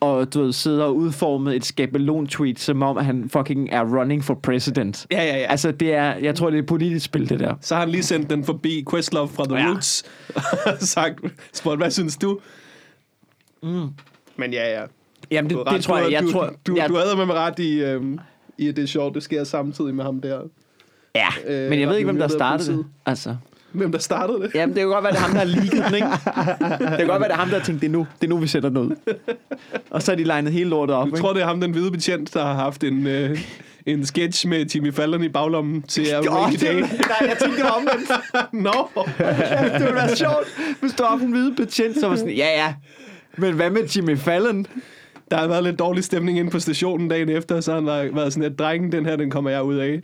B: og du ved, sidder og udformet et skabelon-tweet, som om han fucking er running for president.
A: Ja, ja, ja.
B: Altså, det er, jeg tror, det er et politisk spil, det der.
A: Så har han lige sendt den forbi Questlove fra The
B: Ja.
A: Roots, og sagt, spurgt, hvad synes du? Mm. Men ja, ja.
B: Jamen,
A: Du
B: det, det tror
A: du,
B: jeg. Jeg
A: du,
B: tror,
A: du,
B: jeg,
A: du havde med mig ret i, øhm, i, det er sjovt, det sker samtidig med ham der.
B: ja,
A: øh,
B: men jeg ved ikke, hvem der startede det. Altså.
A: Hvem der startede det?
B: Jamen, det kan godt være, det er ham, der har leaget den, ikke? Det kan godt være, det er ham, der har tænkt, det er nu, det er nu vi sætter den ud. Og så har de legnet hele lortet op,
A: Jeg
B: ikke?
A: tror, det er ham, den hvide betjent, der har haft en, øh, en sketch med Jimmy Fallon i baglommen til at
B: det,
A: day.
B: nej, jeg tænkte, det var omvendt.
A: Nå!
B: det ville være sjovt, hvis du har en hvide betjent, så var sådan, ja, ja. Men hvad med Jimmy Fallon?
A: Der har været lidt dårlig stemning inde på stationen dagen efter, så han har været sådan, at drengen, den her, den kommer jeg ud af.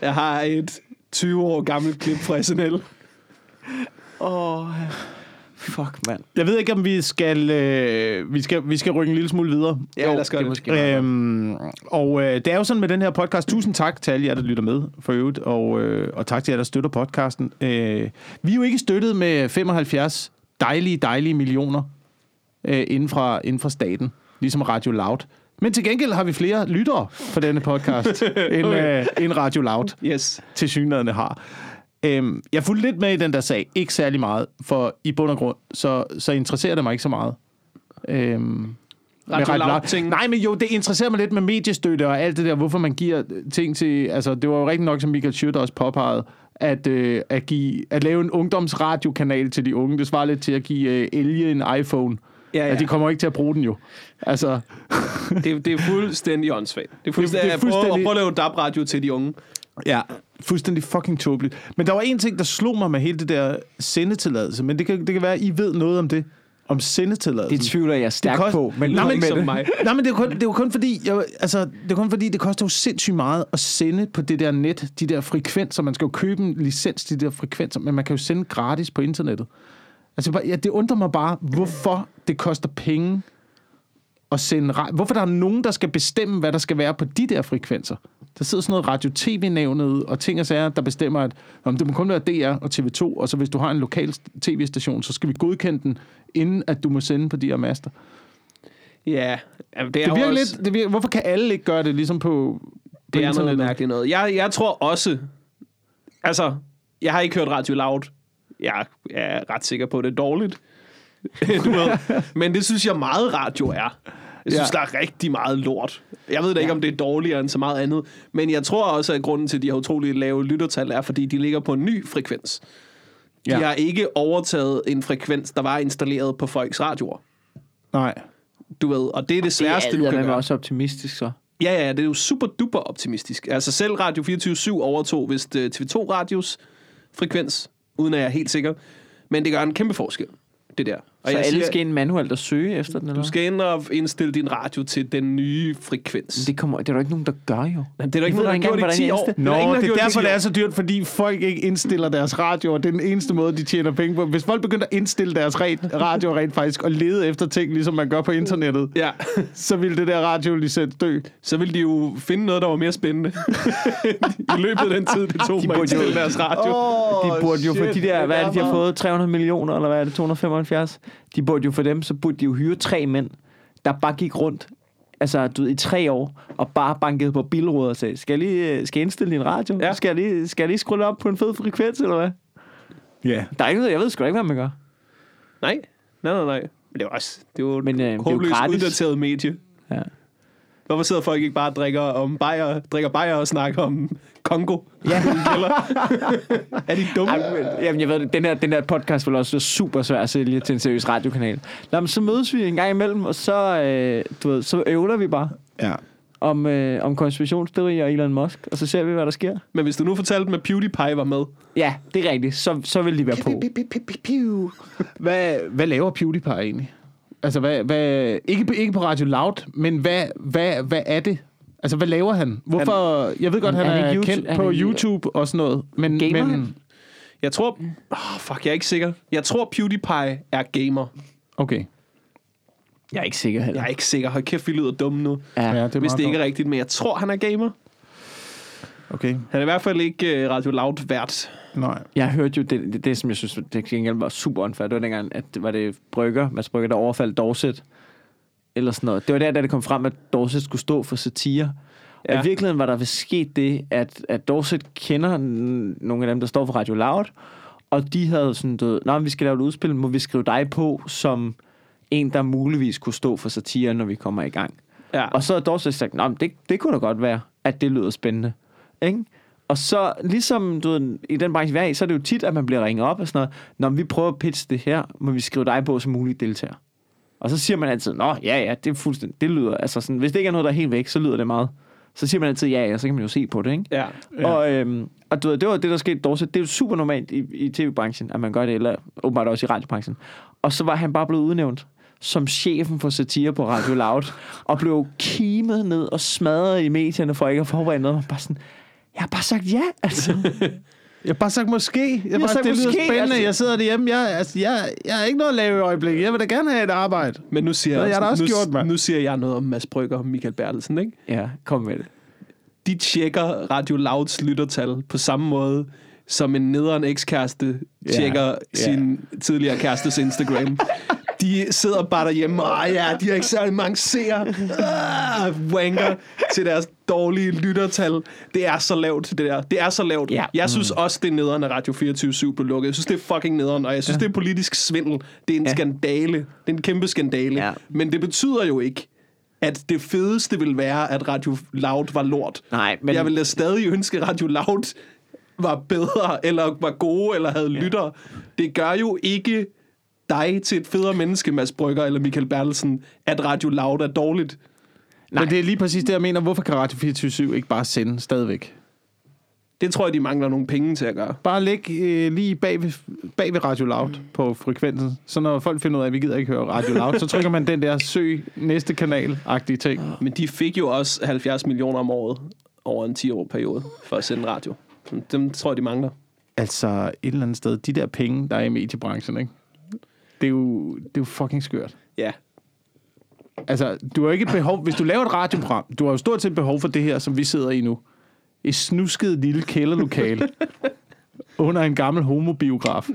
A: Jeg har et 20 år gammelt klip fra SNL.
B: Åh, oh, fuck, mand.
C: Jeg ved ikke, om vi skal, øh, vi skal, vi skal rykke en lille smule videre.
A: Ja, lad os gøre
B: det er
A: det.
B: måske
C: Øhm, og øh, det er jo sådan med den her podcast. Tusind tak til alle jer, der lytter med for øvrigt, og, øh, og tak til jer, der støtter podcasten. Øh, vi er jo ikke støttet med 75 dejlige, dejlige millioner øh, inden, fra, inden fra staten, ligesom Radio Loud. Men til gengæld har vi flere lyttere for denne podcast, end, øh, end Radio Loud
A: Yes.
C: til synligheden har. Øhm, jeg fulgte lidt med i den der sag, ikke særlig meget, for i bund og grund, så, så interesserer det mig ikke så meget. Øhm,
A: Radio Loud. ting.
C: Nej, men jo, det interesserer mig lidt med mediestøtte og alt det der, hvorfor man giver ting til... Altså, det var jo rigtig nok, som Michael Schødt også påpegede, at, øh, at, give, at lave en ungdomsradiokanal til de unge, det svarer lidt til at give øh, Elge en iPhone.
A: Ja,
C: Ja,
A: ja.
C: ja. de kommer ikke til at bruge den jo. Altså,
A: Det, det er fuldstændig åndssvagt. Det er fuldstændig,
C: det er
A: det er fuldstændig...
C: fuldstændig-
A: Prøv at lave DAB-radio til de unge.
C: Ja, fuldstændig fucking tåbeligt. Men der var en ting, der slog mig med hele det der sendetilladelse, men det kan, det kan være, at I ved noget om det. Om sendetilladelsen.
B: Det tvivler jeg stærkt
C: kost-
B: på, men
C: Nej, men-
B: med
A: som
B: det.
A: mig.
C: Nej, men det er jo kun, det jo kun fordi, jeg, altså, det er kun fordi, det koster jo sindssygt meget at sende på det der net, de der frekvenser. Man skal jo købe en licens til de der frekvenser, men man kan jo sende gratis på internettet. Altså, bare- ja, det undrer mig bare, hvorfor det koster penge at sende... ra- Hvorfor der er nogen, der skal bestemme, hvad der skal være på de der frekvenser. Der sidder sådan noget radio-tv-nævnet og ting og sager, der bestemmer, at om det må kun være DR og TV2, og så hvis du har en lokal tv-station, så skal vi godkende den, inden at du må sende på de her master.
A: Ja, jamen, det er
C: Det virker
A: også,
C: lidt, det virker, hvorfor kan alle ikke gøre det ligesom på, på
A: det er noget mærkeligt noget. Jeg, jeg tror også... Altså, jeg har ikke hørt Radio Loud. Jeg er ret sikker på, at det er dårligt. du ved. Men det synes jeg meget radio er. Jeg synes,
C: Ja.
A: der er rigtig meget lort. Jeg ved da ikke,
B: Ja.
A: om det er dårligere end så meget andet. Men jeg tror også, at grunden til, at de har utrolig lave lyttertal, er, fordi de ligger på en ny frekvens. De
C: Ja.
A: har ikke overtaget en frekvens, der var installeret på folks radioer.
C: Nej.
A: Du ved, og det er det
B: Det
A: sværeste, du
B: er
A: kan
B: man
A: gøre.
B: også optimistisk, så.
A: Ja, ja, det er jo super duper optimistisk. Altså selv Radio 24 overtog vist øh, TV2 Radios frekvens, uden at jeg er helt sikker. Men det gør en kæmpe forskel, det der. Og
B: Så
A: jeg
B: alle
A: siger,
B: skal ind manuelt og søge efter den, eller
A: du skal ind og indstille din radio til den nye frekvens.
B: hvad? det, kommer, det er der ikke nogen, der gør jo.
A: Men det er der ikke
B: ved
A: nogen, der har gjort i
B: engang,
A: 10 år.
B: hvordan
C: Nå,
A: der ingen, der har
C: det er derfor,
A: 10
C: det er så dyrt, fordi folk ikke indstiller deres radio, og det er den eneste måde, de tjener penge på. Hvis folk begynder at indstille deres re- radio rent faktisk, og lede efter ting, ligesom man gør på internettet,
A: Ja,
C: så vil det der radiolicens dø.
A: så ville de jo finde noget, der var mere spændende. I løbet af den tid, det tog
B: De
A: mig at deres radio.
C: Oh,
B: De burde jo for de der, hvad er det, de har fået? 300 millioner, eller hvad er det, 275? De burde jo for dem, så burde de jo hyre tre mænd, der bare gik rundt altså, du ved, i tre år, og bare bankede på bilråd og sagde, skal jeg lige øh, skal jeg indstille din radio?
A: Ja.
B: Skal, jeg lige, skal jeg lige skrue op på en fed frekvens, eller hvad?
C: Ja.
B: Der er ikke noget, jeg ved sgu ikke, hvad man gør.
A: Nej, nej, nej, nej. Men det jo også det jo
B: Men, øh, det er jo gratis.
A: uddateret medie.
B: Ja.
A: Hvorfor sidder folk ikke bare og drikker om bajer, drikker bajer og snakker om Kongo?
B: Ja.
A: er de dumme?
B: Jamen, jeg ved den her, den her podcast vil også være super svær at sælge til en seriøs radiokanal. Nå, men så mødes vi en gang imellem, og så, øh, du ved, så øvler vi bare
C: ja.
B: om, øh, om konspirationsteorier og Elon Musk, og så ser vi, hvad der sker.
A: Men hvis du nu fortalte dem, at PewDiePie var med,
B: Ja, det er rigtigt. Så, så vil de være på.
C: Hvad, hvad laver PewDiePie egentlig? Altså, hvad, hvad, ikke, ikke på Radio Loud, men hvad, hvad, hvad er det? Altså, hvad laver han? Hvorfor? Han, jeg ved godt, han,
B: Han-
C: han
B: han er
C: er,
B: YouTube-
C: kendt
B: han
C: på
B: er-
C: YouTube og sådan noget. Men,
B: Gamer
C: men
B: han?
A: jeg tror... Oh, fuck, jeg er ikke sikker. Jeg tror, PewDiePie er gamer.
C: Okay.
B: Jeg er ikke sikker heller.
A: Jeg er ikke sikker. Hold kæft, vi lyder dumme nu.
B: Ja.
C: Ja, det er
A: hvis det ikke er rigtigt, men jeg tror, han er gamer.
C: Okay.
A: Han er i hvert fald ikke uh, Radio Loud vært.
C: Nej.
B: Jeg hørte jo det, det, det, som jeg synes, det gengæld var super unfair. Det var dengang, at det var det Brygger, Mads Brygger, der overfaldt Dorset. Eller sådan noget. Det var der, da det kom frem, at Dorset skulle stå for satire. Ja. Og i virkeligheden var der vist sket det, at, at Dorset kender nogle af dem, der står for Radio Loud. Og de havde sådan, du ved, vi skal lave et udspil, må vi skrive dig på som en, der muligvis kunne stå for satire, når vi kommer i gang.
A: Ja.
B: Og så har Dorset sagt, Nå, men det, det kunne da godt være, at det lyder spændende. Ikke? Og så, ligesom du ved, i den branche, vi er i, så er det jo tit, at man bliver ringet op og sådan noget. Når vi prøver at pitche det her, må vi skrive dig på som muligt deltager. Og så siger man altid, nå, ja, ja, det er fuldstændig, det lyder, altså sådan, hvis det ikke er noget, der er helt væk, så lyder det meget. Så siger man altid, ja, ja, så kan man jo se på det, ikke?
A: Ja.
B: Ja. Og, øhm, og du ved, det var det, der skete Dorset. Det er jo super normalt i, i tv-branchen, at man gør det, eller åbenbart også i radiobranchen. Og så var han bare blevet udnævnt som chefen for satire på Radio Loud, og blev kimet ned og smadret i medierne for ikke at forberede noget. Man bare sådan, jeg har bare sagt ja, altså.
C: Jeg har bare sagt måske. Jeg har bare,
B: sagt
C: det lyder
B: måske,
C: spændende.
B: altså.
C: Jeg sidder derhjemme. Jeg, altså, jeg, jeg har ikke noget at lave i øjeblikket. Jeg vil da gerne have et arbejde.
A: Men nu siger,
C: Nå, jeg også
A: nu,
C: gjort,
A: nu siger jeg noget om Mads Brygger og Michael Bertelsen, ikke?
B: ja, kom med det.
A: De tjekker Radio Louds lyttertal på samme måde, som en nederen ekskæreste tjekker
C: ja.
A: sin tidligere kærestes Instagram. De sidder bare derhjemme, og ja, de har ikke særlig mange seere. Ah, wanker til deres dårlige lyttertal. Det er så lavt, det der. Det er så lavt.
B: Ja.
A: Jeg synes også, det er nederen, at Radio 24 blev lukket. Jeg synes, det er fucking nederen, og jeg synes, ja. det er politisk svindel. Det er en
B: Ja.
A: skandale. Det er en kæmpe skandale.
B: Ja.
A: Men det betyder jo ikke, at det fedeste vil være, at Radio Loud var lort.
B: Nej, men-
A: Men jeg ville da stadig ønske, at Radio Loud var bedre, eller var gode, eller havde ja. lyttere. Det gør jo ikke dig til et federe menneske, Mads Brygger eller Michael Bertelsen, at Radio Loud er dårligt.
C: Nej. Men det er lige præcis det, jeg mener. Hvorfor kan Radio 24 ikke bare sende stadigvæk?
A: Det tror jeg, de mangler nogle penge til at gøre.
C: Bare læg øh, lige bag ved, bag ved Radio Loud på frekvensen. Så når folk finder ud af, at vi gider ikke høre Radio Loud, så trykker man den der søg næste kanal-agtige ting.
A: Men de fik jo også 70 millioner om året over en 10-år periode for at sende radio. Dem tror jeg, de mangler.
C: Altså et eller andet sted, de der penge, der er i mediebranchen, ikke? Det er jo, det er jo fucking skørt.
A: Ja.
C: Altså, du har ikke et behov... Hvis du laver et radioprogram, du har jo stort set behov for det her, som vi sidder i nu. Et snusket lille kælderlokale under en gammel homobiograf.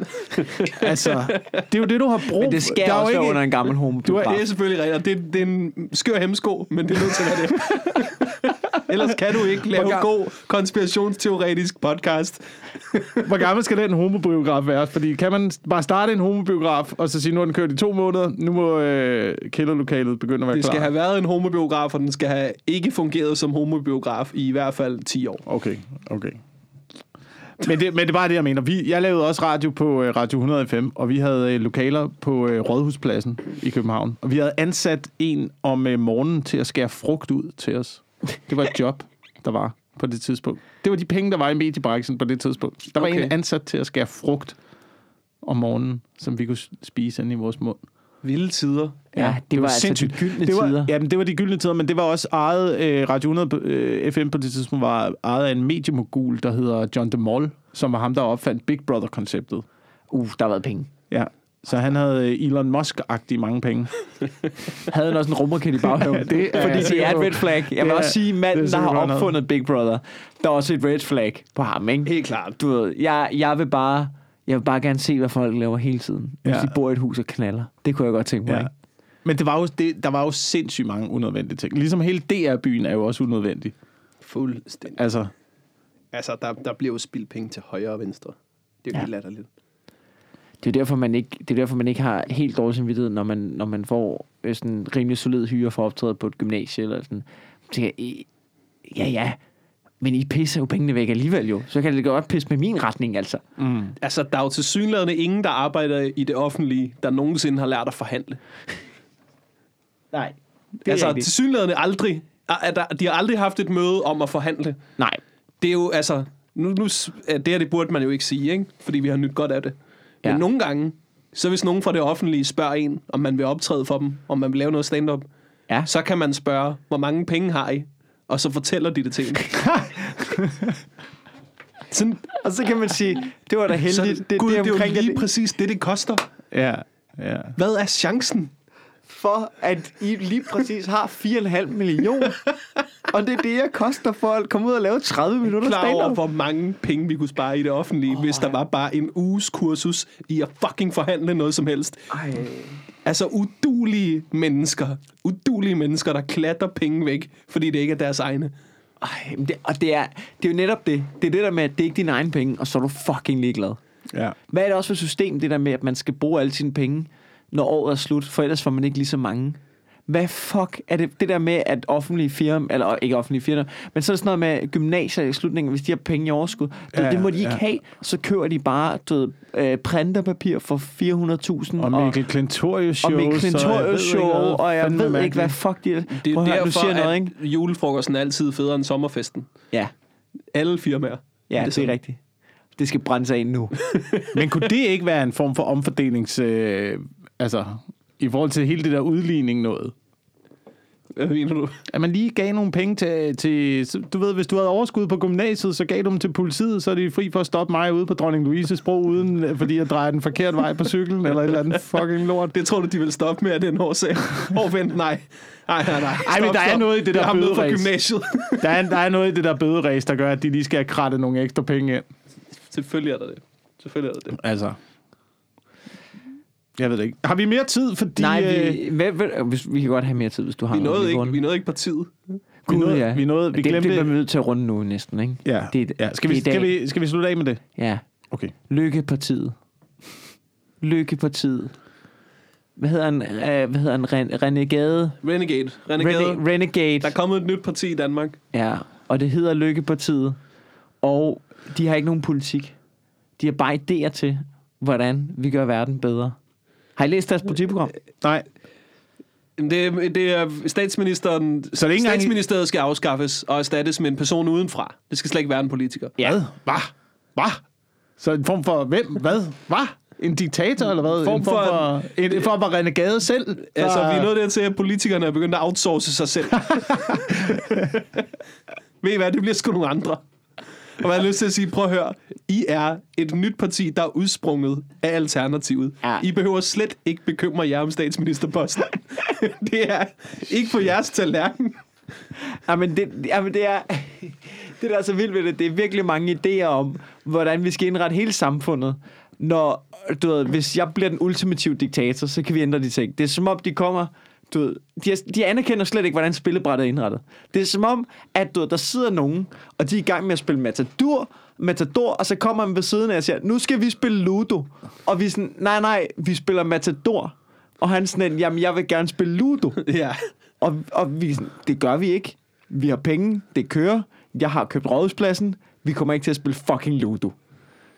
C: Altså, det er jo det, du har brug
B: Men det skal
C: der er jo
B: også være
C: ikke-
B: under en gammel homobiograf.
A: Det er selvfølgelig rigtigt, og det, det er en skør hemsko, men det er nødt til at være det. Ellers kan du ikke lave
C: ga-
A: god konspirationsteoretisk podcast.
C: Hvor gammel skal den homobiograf være? Fordi kan man bare starte en homobiograf, og så sige, nu har den kørt i to måneder, nu må øh, kælderlokalet begynde at være
A: Det
C: klar?
A: skal have været en homobiograf, og den skal have ikke fungeret som homobiograf i i hvert fald 10 år.
C: Okay, okay. Men det, men det er bare det, jeg mener. Vi, jeg lavede også radio på øh, Radio 105, og vi havde øh, lokaler på øh, Rådhuspladsen i København. Og vi havde ansat en om øh, morgenen til at skære frugt ud til os. Det var et job, der var på det tidspunkt. Det var de penge, der var i mediebranchen på det tidspunkt. Der var
A: Okay.
C: en ansat til at skære frugt om morgenen, som vi kunne spise inde i vores mund.
A: Vilde tider.
B: Ja, ja det, det var, var altså de gyldne
C: det var,
B: tider.
C: Ja, men det var de gyldne tider, men det var også ejet, øh, Radio 100 øh, FM på det tidspunkt var ejet af en mediemogul, der hedder John de Mol, som var ham, der opfandt Big Brother-konceptet.
B: Uh, der har været penge.
C: Ja, så han havde øh, Elon Musk-agtige mange penge.
B: Havde han også en rumraket i baghaven?
C: Ja, det er-
B: Fordi det er et red flag. Jeg vil
C: er-
B: også sige, manden, der har opfundet Big Brother, der er også et red flag på ham, ikke?
A: Helt klart.
B: Du ved, jeg, jeg vil bare... Jeg vil bare gerne se, hvad folk laver hele tiden. Hvis
C: Ja.
B: de bor i et hus og knaller. Det kunne jeg godt tænke mig,
C: Ja.
B: ikke?
C: Men det var jo, det, der var jo sindssygt mange unødvendige ting. Ligesom hele DR-byen er jo også unødvendig.
A: Fuldstændig.
C: Altså,
A: Altså, der, der bliver jo spildt penge til højre og venstre. Det er jo
B: ja.
A: helt latterligt.
B: Det er derfor, man ikke, det er derfor, man ikke har helt dårlig samvittighed, når man, når man får øh, sådan en rimelig solid hyre for at optræde på et gymnasie eller sådan. Så tænker jeg, "I- ja, ja, men I pisser jo pengene væk alligevel jo. Så kan det godt pisse med min retning, altså.
C: mm.
A: Altså, der er jo til synligheden ingen, der arbejder i det offentlige, der nogensinde har lært at forhandle.
B: Nej.
A: Det altså, til synligheden aldrig. Er der, de har aldrig haft et møde om at forhandle.
B: Nej.
A: Det er jo, altså... Nu, nu, det her, det burde man jo ikke sige, ikke? Fordi vi har nyt godt af det. Men
B: Ja.
A: nogle gange, så hvis nogen fra det offentlige spørger en, om man vil optræde for dem, om man vil lave noget stand-up,
B: Ja.
A: så kan man spørge, hvor mange penge har I? Og så fortæller de det til en. Sådan,
B: Og så kan man sige, det var da heldigt.
A: så,
B: det, det,
A: Gud, det,
B: det,
A: er jo
B: omkring,
A: lige
B: at-
A: præcis det, det koster.
C: ja, ja.
A: Hvad er chancen?
B: For, at I lige præcis har 4,5 millioner. og det er det, jeg koster for at komme ud og lave 30 minutter
A: Klar over, hvor mange penge vi kunne spare i det offentlige, oh, hvis der var bare en uges kursus i at fucking forhandle noget som helst.
B: Ej.
A: Altså udulige mennesker. Udulige mennesker, der klatter penge væk, fordi det ikke er deres egne.
B: Ej, men det, og det er, det er jo netop det. Det er det der med, at det ikke er dine egne penge, og så er du fucking ligeglad.
C: ja.
B: Hvad er det også for system, det der med, at man skal bruge alle sine penge, når året er slut, for ellers får man ikke lige så mange? Hvad fuck er det, det der med, at offentlige firmaer, eller ikke offentlige firmaer, men så er det sådan noget med gymnasier i slutningen, hvis de har penge i overskud, ja,
C: Ja,
B: det må de ikke
C: ja.
B: have, så kører de bare du ved, øh, printerpapir for 400.000.
C: Og Mikkel Klintorius
B: og
C: show.
B: Mikkel Klintorius show, og jeg ved ikke, hvad fuck de...
A: Det er
B: Prøv
A: derfor,
B: siger jeg noget,
A: at
B: ikke?
A: julefrokosten er altid federe end sommerfesten.
B: Ja,
A: Alle firmaer.
B: ja det,
A: sådan.
B: er rigtigt. Det skal brændes af nu.
C: Men kunne det ikke være en form for omfordelings... Øh, altså, i forhold til hele det der udligning noget?
A: Hvad mener du?
C: At man lige gav nogle penge til, til... Du ved, hvis du havde overskud på gymnasiet, så gav du dem til politiet, så er de fri for at stoppe mig ude på Dronning Louises bro, uden, fordi jeg drejer den forkerte vej på cyklen, eller et eller andet fucking lort.
A: Det tror du, de vil stoppe med af den årsag? Åh, oh, vent, nej. Nej, nej, nej.
C: Ej, men der er noget i det der bøderæs.
A: gymnasiet.
C: Der er, der er noget i det der bøderæs, der gør, at de lige skal have krattet nogle ekstra penge ind.
A: Selvfølgelig er der det. Selvfølgelig er der det.
C: Altså... Jeg ved det ikke. Har vi mere tid, fordi...
B: Nej,
C: øh,
B: vi, hvad, hvad, hvis, vi kan godt have mere tid, hvis du har
A: Vi
B: noget.
A: nåede, ikke, vi nåede ikke partiet.
C: vi
B: Gud,
C: nåede,
B: ja.
C: vi, nåede, vi
B: det, det
C: glemte...
B: bliver vi nødt til at runde nu næsten, ikke?
C: ja,
B: det-
C: ja. Skal, vi,
B: det
C: skal, vi, skal vi slutte af med det?
B: Ja.
C: Okay.
B: Lykkepartiet. Lykkepartiet. Hvad hedder han? Øh, hvad hedder han? Ren, Renegade?
A: Renegade. Renegade.
B: Rene, Renegade.
A: Der er kommet et nyt parti i Danmark.
B: Ja, og det hedder Lykkepartiet. Og de har ikke nogen politik. De har bare idéer til, hvordan vi gør verden bedre. Har I læst deres partiprogram?
C: Nej.
A: Det, det er statsministeren...
C: Så det er ikke engang-
A: Statsministeriet skal afskaffes og erstattes med en person udenfra. Det skal slet ikke være en politiker.
B: Ja.
C: Hvad? Hvad? Hvad? Så en form for... Hvem? Hvad? Hvad? En diktator, eller hvad?
A: Form
C: en form
A: for-
C: for, en, en form for renegade selv?
A: Altså,
C: der-
A: vi er nået dertil, at politikerne er begyndt at outsource sig selv. Ved I hvad, det bliver sgu nogle andre. Og jeg har lyst til at sige, prøv at høre, I er et nyt parti, der er udsprunget af Alternativet.
B: Ja.
A: I behøver slet ikke bekymre jer om statsministerposten. det er ikke på jeres tallerken.
B: Jamen, det, jamen det er... Det, der er så vildt ved det, det er virkelig mange idéer om, hvordan vi skal indrette hele samfundet. Når, du ved, hvis jeg bliver den ultimative diktator, så kan vi ændre de ting. Det er som om, de kommer... Du ved, de, er- de anerkender slet ikke, hvordan spillebrættet er indrettet. Det er som om, at du ved, der sidder nogen, og de er i gang med at spille Matador, Matador, og så kommer man ved siden af og siger, nu skal vi spille Ludo. Og vi er sådan, nej, nej, vi spiller Matador. Og han sådan, jamen, jeg vil gerne spille Ludo.
A: Ja.
B: Og, og vi, sådan, det gør vi ikke. Vi har penge, det kører. Jeg har købt rådhuspladsen. Vi kommer ikke til at spille fucking Ludo.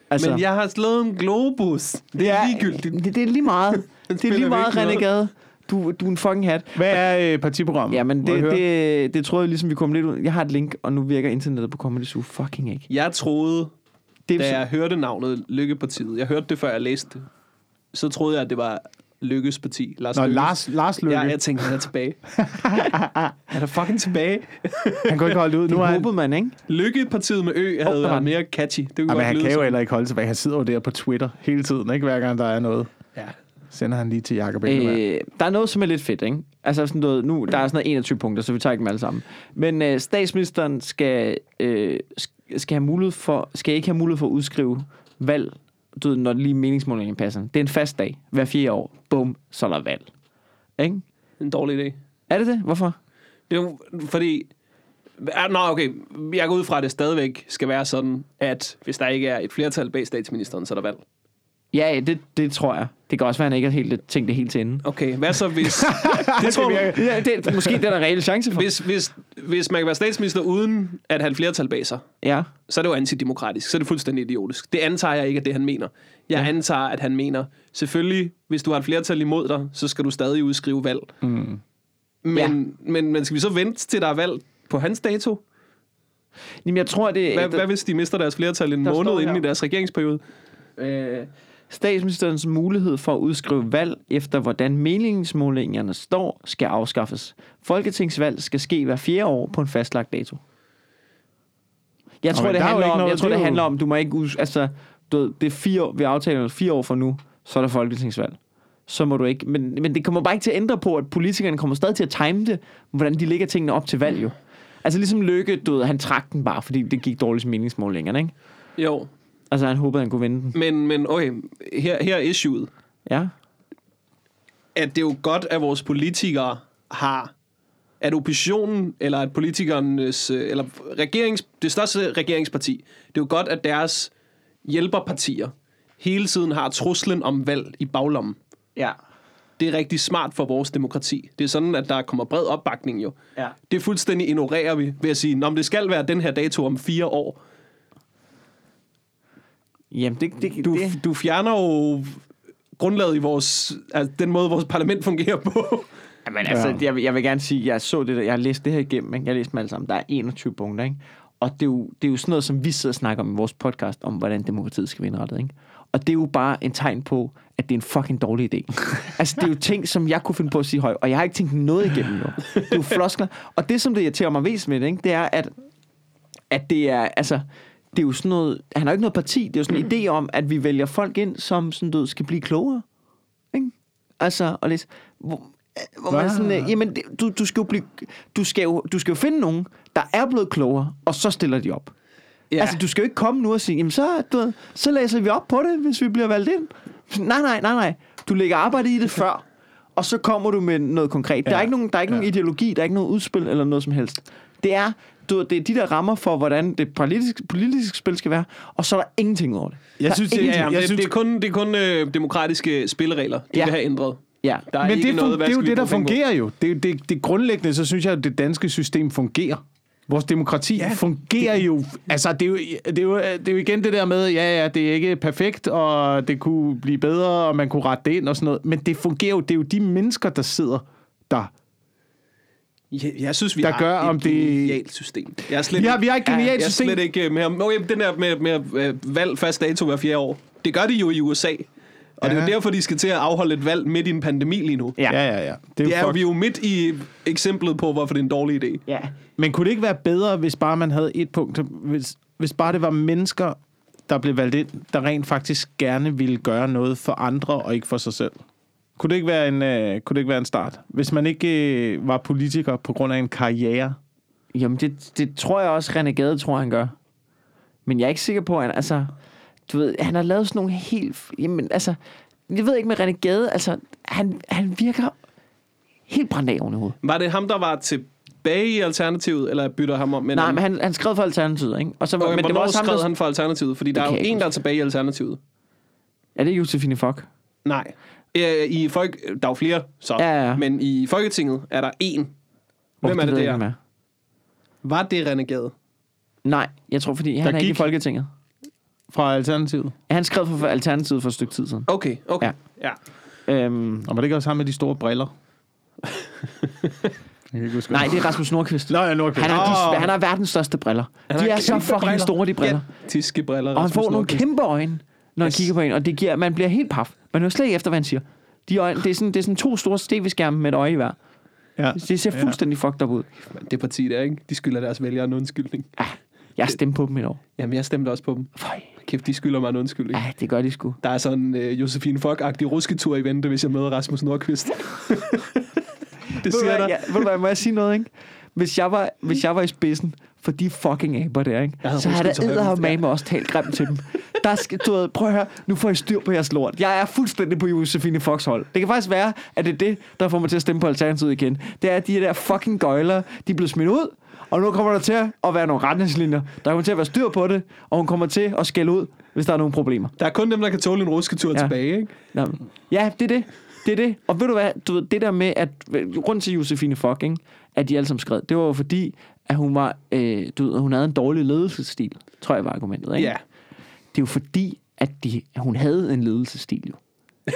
B: Altså,
A: Men jeg har slået en globus. Det er ligegyldigt.
B: Det, det er lige meget. det er lige meget. Renegade. Du, du er en fucking hat.
C: Hvad er øh, partiprogrammet?
B: Ja, men
C: Må jeg
B: det,
C: høre?
B: det, det tror jeg ligesom, vi kommer lidt ud. Jeg har et link, og nu virker internettet på Comedy Zoo fucking ikke.
A: Jeg troede,
B: Det er
A: da
B: så-
A: jeg hørte navnet Lykkepartiet, jeg hørte det, før jeg læste det, så troede jeg, at det var Lykkes parti. Lars
C: Nå,
A: Lykkes.
C: Lars, Lars Løkke.
A: Ja, jeg tænkte, han er tilbage. han er fucking tilbage.
C: Han kunne ikke holde ud. Nu
B: Nu
C: er han,
B: man, ikke?
A: Lykkepartiet med Ø havde
B: var
A: været mere catchy. Det kunne
C: Jamen,
A: godt
C: han kan jo heller ikke holde tilbage. Han sidder jo der på Twitter hele tiden, ikke? Hver gang der er noget.
A: Ja.
C: Sender han lige til Jacob Ingemann.
B: Øh, der er noget, som er lidt fedt, ikke? Altså sådan noget, nu, der er sådan noget 21 punkter, så vi tager ikke dem alle sammen. Men øh, statsministeren skal, øh, sk- skal, have mulighed for, skal ikke have mulighed for at udskrive valg, du ved, når lige meningsmålingen passer. Det er en fast dag, hver fire år. Bum, så er der valg. Ikke?
A: En dårlig idé.
B: Er det det? Hvorfor?
A: Det er jo fordi... Ja, Nå, okay. Jeg går ud fra, at det stadigvæk skal være sådan, at hvis der ikke er et flertal bag statsministeren, så er der valg.
B: Ja, det, det tror jeg. Det kan også være, at han ikke har helt tænkt det helt til ende.
A: Okay, hvad så hvis... det tror du,
B: Ja, det, er måske det er der reelle chance for.
A: hvis, hvis, hvis man kan være statsminister uden at have flertal bag sig,
B: Ja.
A: så er det jo antidemokratisk. Så er det fuldstændig idiotisk. Det antager jeg ikke, at det han mener. Jeg ja. antager, at han mener, selvfølgelig, hvis du har et flertal imod dig, så skal du stadig udskrive valg. Mm. Men,
B: Ja.
A: men, men skal vi så vente til der er valg på hans dato?
B: Jamen, jeg tror, det
A: Hvad, hvad hvis de mister deres flertal en
B: Der
A: måned inden
B: her.
A: i deres regeringsperiode?
B: øh, statsministerens mulighed for at udskrive valg efter, hvordan meningsmålingerne står, skal afskaffes. Folketingsvalg skal ske hver fjerde år på en fastlagt dato. Jeg tror, det
C: er
B: handler om,
C: noget-
B: jeg tror,
C: det er
B: handler om, du må ikke us- altså, du ved, det er fire år, vi aftaler fire år fra nu, så er der folketingsvalg. Så må du ikke, men, men det kommer bare ikke til at ændre på, at politikerne kommer stadig til at time det, hvordan de lægger tingene op til valg jo. Altså ligesom Lykke, du ved, han trak den bare, fordi det gik dårligt til meningsmålingerne, ikke?
A: Jo,
B: Altså han håbede, han kunne vinde den.
A: men, men okay, her, her er issueet.
B: Ja.
A: At det er jo godt, at vores politikere har at oppositionen, eller at politikernes, eller regerings, det største regeringsparti, det er jo godt, at deres hjælperpartier hele tiden har truslen om valg i baglommen.
B: Ja.
A: Det er rigtig smart for vores demokrati. Det er sådan, at der kommer bred opbakning jo.
B: Ja.
A: Det fuldstændig ignorerer vi ved at sige, om det skal være den her dato om fire år.
B: Jamen, det, det,
A: Du,
B: det,
A: du fjerner jo grundlaget i vores, altså den måde, vores parlament fungerer på.
B: Jamen, altså,
C: Ja.
B: jeg, vil- jeg vil gerne sige, jeg så det der, jeg har læst det her igennem, ikke? jeg har læst dem alle sammen, der er 21 punkter, ikke? Og det er, jo, det er jo sådan noget, som vi sidder og snakker om i vores podcast, om hvordan demokratiet skal være indrettet, ikke? Og det er jo bare en tegn på, at det er en fucking dårlig idé. altså, det er jo ting, som jeg kunne finde på at sige højt, og jeg har ikke tænkt noget igennem jo. Det er jo floskler. Og det, som det irriterer mig mest med det, ikke? det er, at, at det er, altså, det er jo sådan noget, han har jo ikke noget parti, det er jo sådan en idé om, at vi vælger folk ind, som sådan, du skal blive klogere. Ikke? Altså, og læse, hvor, hvor man sådan, øh, jamen, det, du, du, skal jo blive, du, skal jo, du skal jo finde nogen, der er blevet klogere, og så stiller de op. Ja. Altså, du skal jo ikke komme nu og sige, jamen, så, du, ved, så læser vi op på det, hvis vi bliver valgt ind. Nej, nej, nej, nej. Du lægger arbejde i det før, og så kommer du med noget konkret. Der er
C: Ja.
B: ikke nogen, der er ikke
C: Ja.
B: nogen ideologi, der er ikke noget udspil eller noget som helst. Det er, du, det er de der rammer for, hvordan det politiske, politiske spil skal være, og så er der ingenting over det.
C: Jeg
B: Der
C: synes, det-.
A: Ja, ja,
C: Jeg
A: det,
C: synes-
A: det er kun, det er kun øh, demokratiske spilleregler, de
B: Ja.
A: vil have ændret.
B: Ja.
A: Der er
C: Men
A: ikke
C: det,
A: noget,
C: det er jo det, der fungerer jo. Det, det, det grundlæggende, så synes jeg, at det danske system fungerer. Vores demokrati ja, fungerer det, jo. Altså, det er jo, det, er jo, det er jo igen det der med, ja, ja, det er ikke perfekt, og det kunne blive bedre, og man kunne rette det ind og sådan noget. Men det fungerer jo. Det er jo de mennesker, der sidder der.
A: Ja, jeg synes, vi
C: Der
A: har
C: gør,
A: et
C: om det-
A: genialt system. Jeg er slet
C: Vi har,
A: ikke-
C: vi har et genialt
A: jeg er
C: system.
A: slet ikke øh, med, okay, den der med, med øh, valg fast dato hver fjerde år. Det gør de jo i USA. Og det er jo
C: Ja.
A: derfor, de skal til at afholde et valg midt i en pandemi lige nu.
B: Ja.
C: Ja, ja, ja.
A: Det er jo,
C: fuck-
A: vi er jo midt i eksemplet på, hvorfor det er en dårlig idé.
B: Ja.
C: Men kunne det ikke være bedre, hvis bare man havde et punkt, hvis, hvis bare det var mennesker, der blev valgt ind, der rent faktisk gerne ville gøre noget for andre og ikke for sig selv? Kunne det ikke være en, øh, kunne det ikke være en start? Hvis man ikke øh, var politiker på grund af en karriere?
B: Jamen, det, det tror jeg også, René Gade tror, han gør. Men jeg er ikke sikker på, at han, altså... Du ved, han har lavet sådan nogle helt... Jamen, altså... Jeg ved ikke med René Gade, altså... Han, han virker helt brændt af oven i hovedet.
A: Var det ham, der var tilbage i Alternativet, eller bytter ham om? med en
B: Nej, men han, han skrev for Alternativet, ikke? Og så,
A: Okay,
B: men det var også ham,
A: skrev
B: der...
A: han for Alternativet? Fordi der er jo en, der er tilbage i Alternativet.
B: Er det Josefine Fock?
A: Nej. Øh, I folk, der er jo flere, så.
B: Ja, ja, ja.
A: Men i Folketinget er der én. Hvem
B: Oh,
A: er det, det er?
B: ikke, hvem
A: Var det René Gade?
B: Nej, jeg tror, fordi han
C: Der
B: er ikke i
C: gik-
B: Folketinget.
C: Fra Alternativet?
B: Han skrev for Alternativet for et stykke tid siden.
A: Okay, okay.
B: Ja.
A: Ja. ja.
B: Øhm,
C: Og var det ikke også ham med de store briller?
B: Nej, det er Rasmus Nordqvist.
C: Nå, ja, Nordqvist.
B: Han har, de, han har verdens største briller.
A: Han
B: De er så fucking
A: briller.
B: store, de briller.
A: Tiske briller.
B: Og han
A: Rasmus
B: får nogle
A: Nordqvist.
B: kæmpe øjne, når han
A: Yes.
B: kigger på en, og det giver, man bliver helt paf. Man hører slet ikke efter, hvad han siger. De øjne, det, er sådan, det er sådan to store tv-skærme med et øje i hver.
C: Ja.
B: Det ser fuldstændig ja. fucked up ud.
A: Det parti der, ikke? De skylder deres vælgere en undskyldning.
B: Jeg har stemt på dem et år.
A: Jamen, jeg stemte også på dem.
B: Føj.
A: Kæft, de skylder mig en undskyldning.
B: Ja, det gør de sgu.
A: Der er sådan en uh, Josefine Fock-agtig rusketur i vente, hvis jeg møder Rasmus Nordqvist. det siger der.
B: ja, ved du hvad, må jeg sige noget, ikke? Hvis jeg var, hvis jeg var i spidsen for de fucking aber der, ikke?
A: Jeg
B: så har der eddermame også talt grimt til dem. Der skal, du ved, prøv at høre, nu får I styr på jeres lort. Jeg er fuldstændig på Josefine Fox hold. Det kan faktisk være, at det er det, der får mig til at stemme på Alternativet igen. Det er, at de der fucking gøjler, de er blevet smidt ud, og nu kommer der til at være nogle retningslinjer. Der kommer til at være styr på det, og hun kommer til at skælde ud, hvis der er nogle problemer.
A: Der er kun dem, der kan tåle en rusketur
B: Ja.
A: tilbage, ikke?
B: Nå, ja, det er det. Det er det. Og ved du hvad, du ved, det der med, at rundt til Josefine Fock, ikke, at de alle sammen skrev, det var jo fordi, at hun var, øh, du ved, hun havde en dårlig ledelsesstil, tror jeg var argumentet, ikke?
A: Ja.
B: Det er jo fordi, at de, hun havde en ledelsesstil, jo.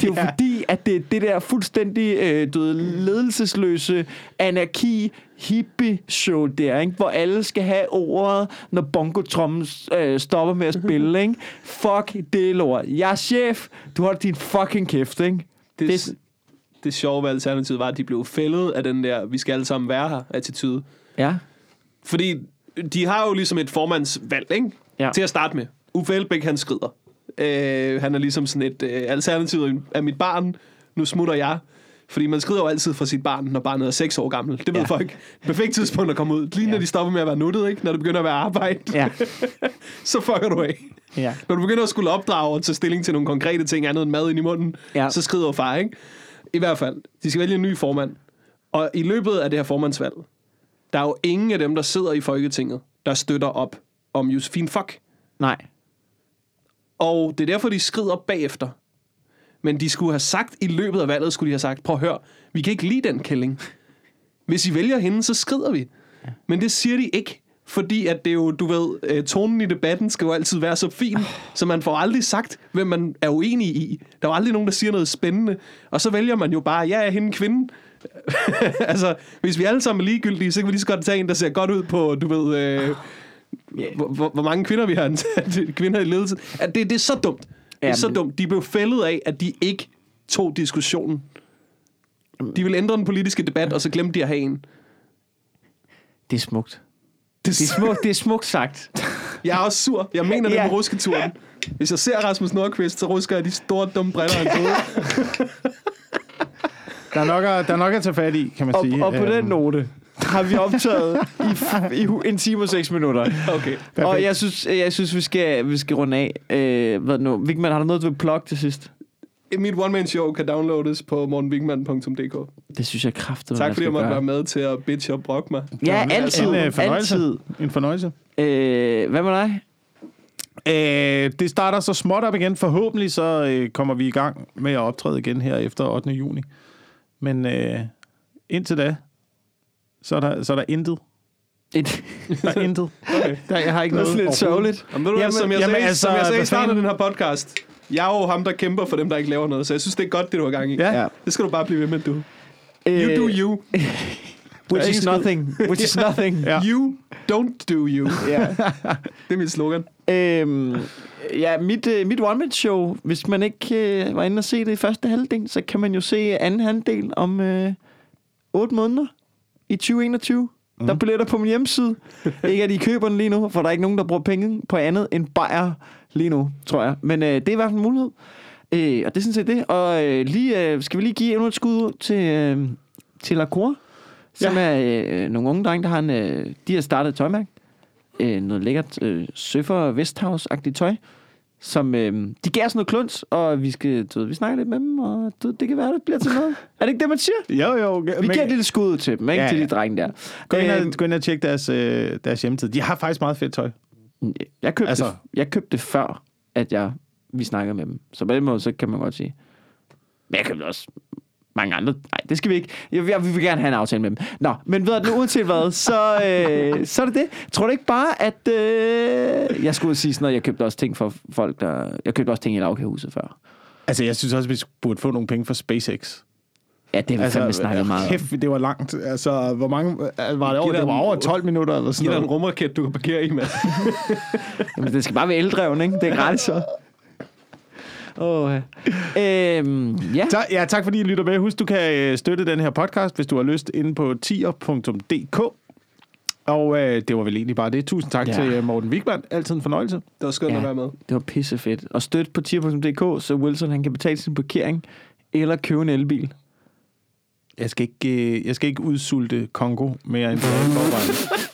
B: det er jo ja. fordi, at det, det der fuldstændig øh, du ved, ledelsesløse anarki hippie show der, ikke? hvor alle skal have ordet, når bongotrommen øh, stopper med at spille. Ikke? Fuck det lort. Jeg er chef. Du holder din fucking kæft. Ikke?
A: Det,
B: Det-
A: det, sjove ved Alternativet var, at de blev fældet af den der, vi skal alle sammen være her, attitude.
B: Ja.
A: Fordi de har jo ligesom et formandsvalg, ikke?
B: Ja.
A: Til at starte med. Uffe Elbæk, han skrider. Øh, han er ligesom sådan et øh, alternativ af mit barn. Nu smutter jeg. Fordi man skrider jo altid fra sit barn, når barnet er 6 år gammel. Det ved
B: Ja.
A: folk. Perfekt tidspunkt at komme ud. Lige når
B: Ja.
A: de stopper med at være nuttet, ikke? Når det begynder at være arbejde,
B: Ja.
A: så fucker du af.
B: ja.
A: Når du begynder at skulle opdrage og tage stilling til nogle konkrete ting, andet end mad ind i munden,
B: ja.
A: så skrider far, ikke? I hvert fald, de skal vælge en ny formand. Og i løbet af det her formandsvalg, der er jo ingen af dem, der sidder i Folketinget, der støtter op om Josefine Fock.
B: Nej.
A: Og det er derfor, de skrider bagefter. Men de skulle have sagt, i løbet af valget, skulle de have sagt, prøv at høre, vi kan ikke lide den kælling. Hvis I vælger hende, så skrider vi. Men det siger de ikke. Fordi at det jo, du ved, øh, tonen i debatten skal jo altid være så fin, så man får aldrig sagt, hvem man er uenig i. Der er jo aldrig nogen, der siger noget spændende. Og så vælger man jo bare, ja, er hende kvinde. altså, hvis vi alle sammen er ligegyldige, så kan vi lige så godt tage en, der ser godt ud på, du ved, øh, hvor, hvor, hvor mange kvinder vi har ansat, kvinder i ledelse. At det, det er så dumt. Det er så dumt. De blev fældet af, at de ikke tog diskussionen. De ville ændre den politiske debat, og så glemte de at have en.
B: Det er smukt.
A: Det,
B: er smukt, det er smukt sagt.
A: Jeg er også sur. Jeg mener det
B: Ja.
A: med rusketuren. Hvis jeg ser Rasmus Nordqvist, så rusker jeg de store, dumme briller, han hoved.
C: Der er, nok at, der er nok at tage fat i, kan man
B: Og,
C: sige.
B: og på den
C: Øhm,
B: note har vi optaget i, f- i en time og seks minutter.
A: Okay.
B: Og jeg synes, jeg synes vi, skal, vi skal runde af. Øh, hvad nu? Vigman, har du noget, du vil plukke til sidst?
A: Mit one-man-show kan downloades på morgenwigman.dk.
B: Det synes jeg kraftigt,
A: Tak fordi jeg måtte være med til at bitche og brokke mig.
B: Ja, altid.
C: En øh, fornøjelse.
B: altid.
C: En fornøjelse.
B: Øh, hvad med dig?
C: Øh, det starter så småt op igen. Forhåbentlig så øh, kommer vi i gang med at optræde igen her efter 8. juni. Men øh, indtil da, så er der, så er der intet.
B: Et,
C: Der er intet.
A: Okay.
C: Der, jeg har ikke
B: det er
C: noget
B: sådan lidt
C: overhovedet.
B: sørgeligt.
A: Jamen, ved du,
C: Jamen,
A: jamen, som jeg
C: jamen,
A: sagde,
C: altså,
A: som jeg sagde i starten af den her podcast, jeg er jo ham, der kæmper for dem, der ikke laver noget, så jeg synes, det er godt, det du har gang i.
C: Ja.
B: Ja.
A: Det skal du bare blive ved med, du.
B: Øh,
A: You do you.
B: Which is nothing. Which is nothing.
C: Ja.
A: You don't do you.
B: Ja.
A: Det er mit slogan.
B: Øhm, ja, mit, øh, mit one-man-show, hvis man ikke øh, var inde og se det i første halvdel, så kan man jo se anden halvdel om øh, 8 måneder i 2021. Mm. Der er billetter på min hjemmeside. ikke at I køber den lige nu, for der er ikke nogen, der bruger penge på andet end bajer lige nu, tror jeg. Men øh, det er i hvert fald en mulighed. Øh, og det er sådan set det. Og øh, lige, øh, skal vi lige give endnu et skud ud til, øh, til La Cour, som
C: Ja.
B: er øh, nogle unge drenge, der har en, øh, de har startet et tøjmærke øh, noget lækkert øh, Søffer Westhouse-agtigt tøj, som øh, de gav os noget kluns, og vi skal, du ved, vi snakker lidt med dem, og du, det kan være, det bliver til noget. er det ikke det, man siger?
C: Jo, jo.
B: Vi giver et lille skud ud til dem, ikke?
C: Ja,
B: Ja, til de drenge der.
C: Gå ind, og, gå ind og tjek deres, øh, deres hjemmeside. De har faktisk meget fedt tøj.
B: Jeg, købte
C: Altså-
B: jeg købte det før, at jeg, vi snakkede med dem. Så på den måde, så kan man godt sige. Men jeg købte også mange andre. Nej, det skal vi ikke. Jeg, jeg, vi vil gerne have en aftale med dem. Nå, men ved du, uanset hvad, så, øh, så er det det. Tror du ikke bare, at... Øh, jeg skulle sige sådan noget, jeg købte også ting for folk, der... Jeg købte også ting i lavkagehuset før.
C: Altså, jeg synes også, vi burde få nogle penge fra SpaceX.
B: Ja, det har vi altså, fandme snakket meget om.
C: Kæft, det var langt. Altså, hvor mange... øh, Var det, over,
A: Giv
C: det var
A: en-
C: over 12 minutter eller
A: Giv
C: sådan
A: dig en
C: noget?
A: rumraket, du kan parkere i, mand.
B: Jamen, det skal bare være eldreven, ikke? Det er gratis så. Åh, ja. øhm, ja.
C: Så, ja, tak fordi I lytter med. Husk, du kan øh, støtte den her podcast, hvis du har lyst, inde på tier.dk. Og øh, det var vel egentlig bare det. Tusind tak
B: Ja.
C: til øh, Morten Wigman. Altid en fornøjelse.
A: Det var skønt
B: Ja.
A: at være med.
B: Det var pisse fedt. Og støt på tier.dk, så Wilson han kan betale sin parkering eller købe en elbil.
C: Jeg skal ikke, øh, jeg skal ikke udsulte Kongo mere end det forvejen.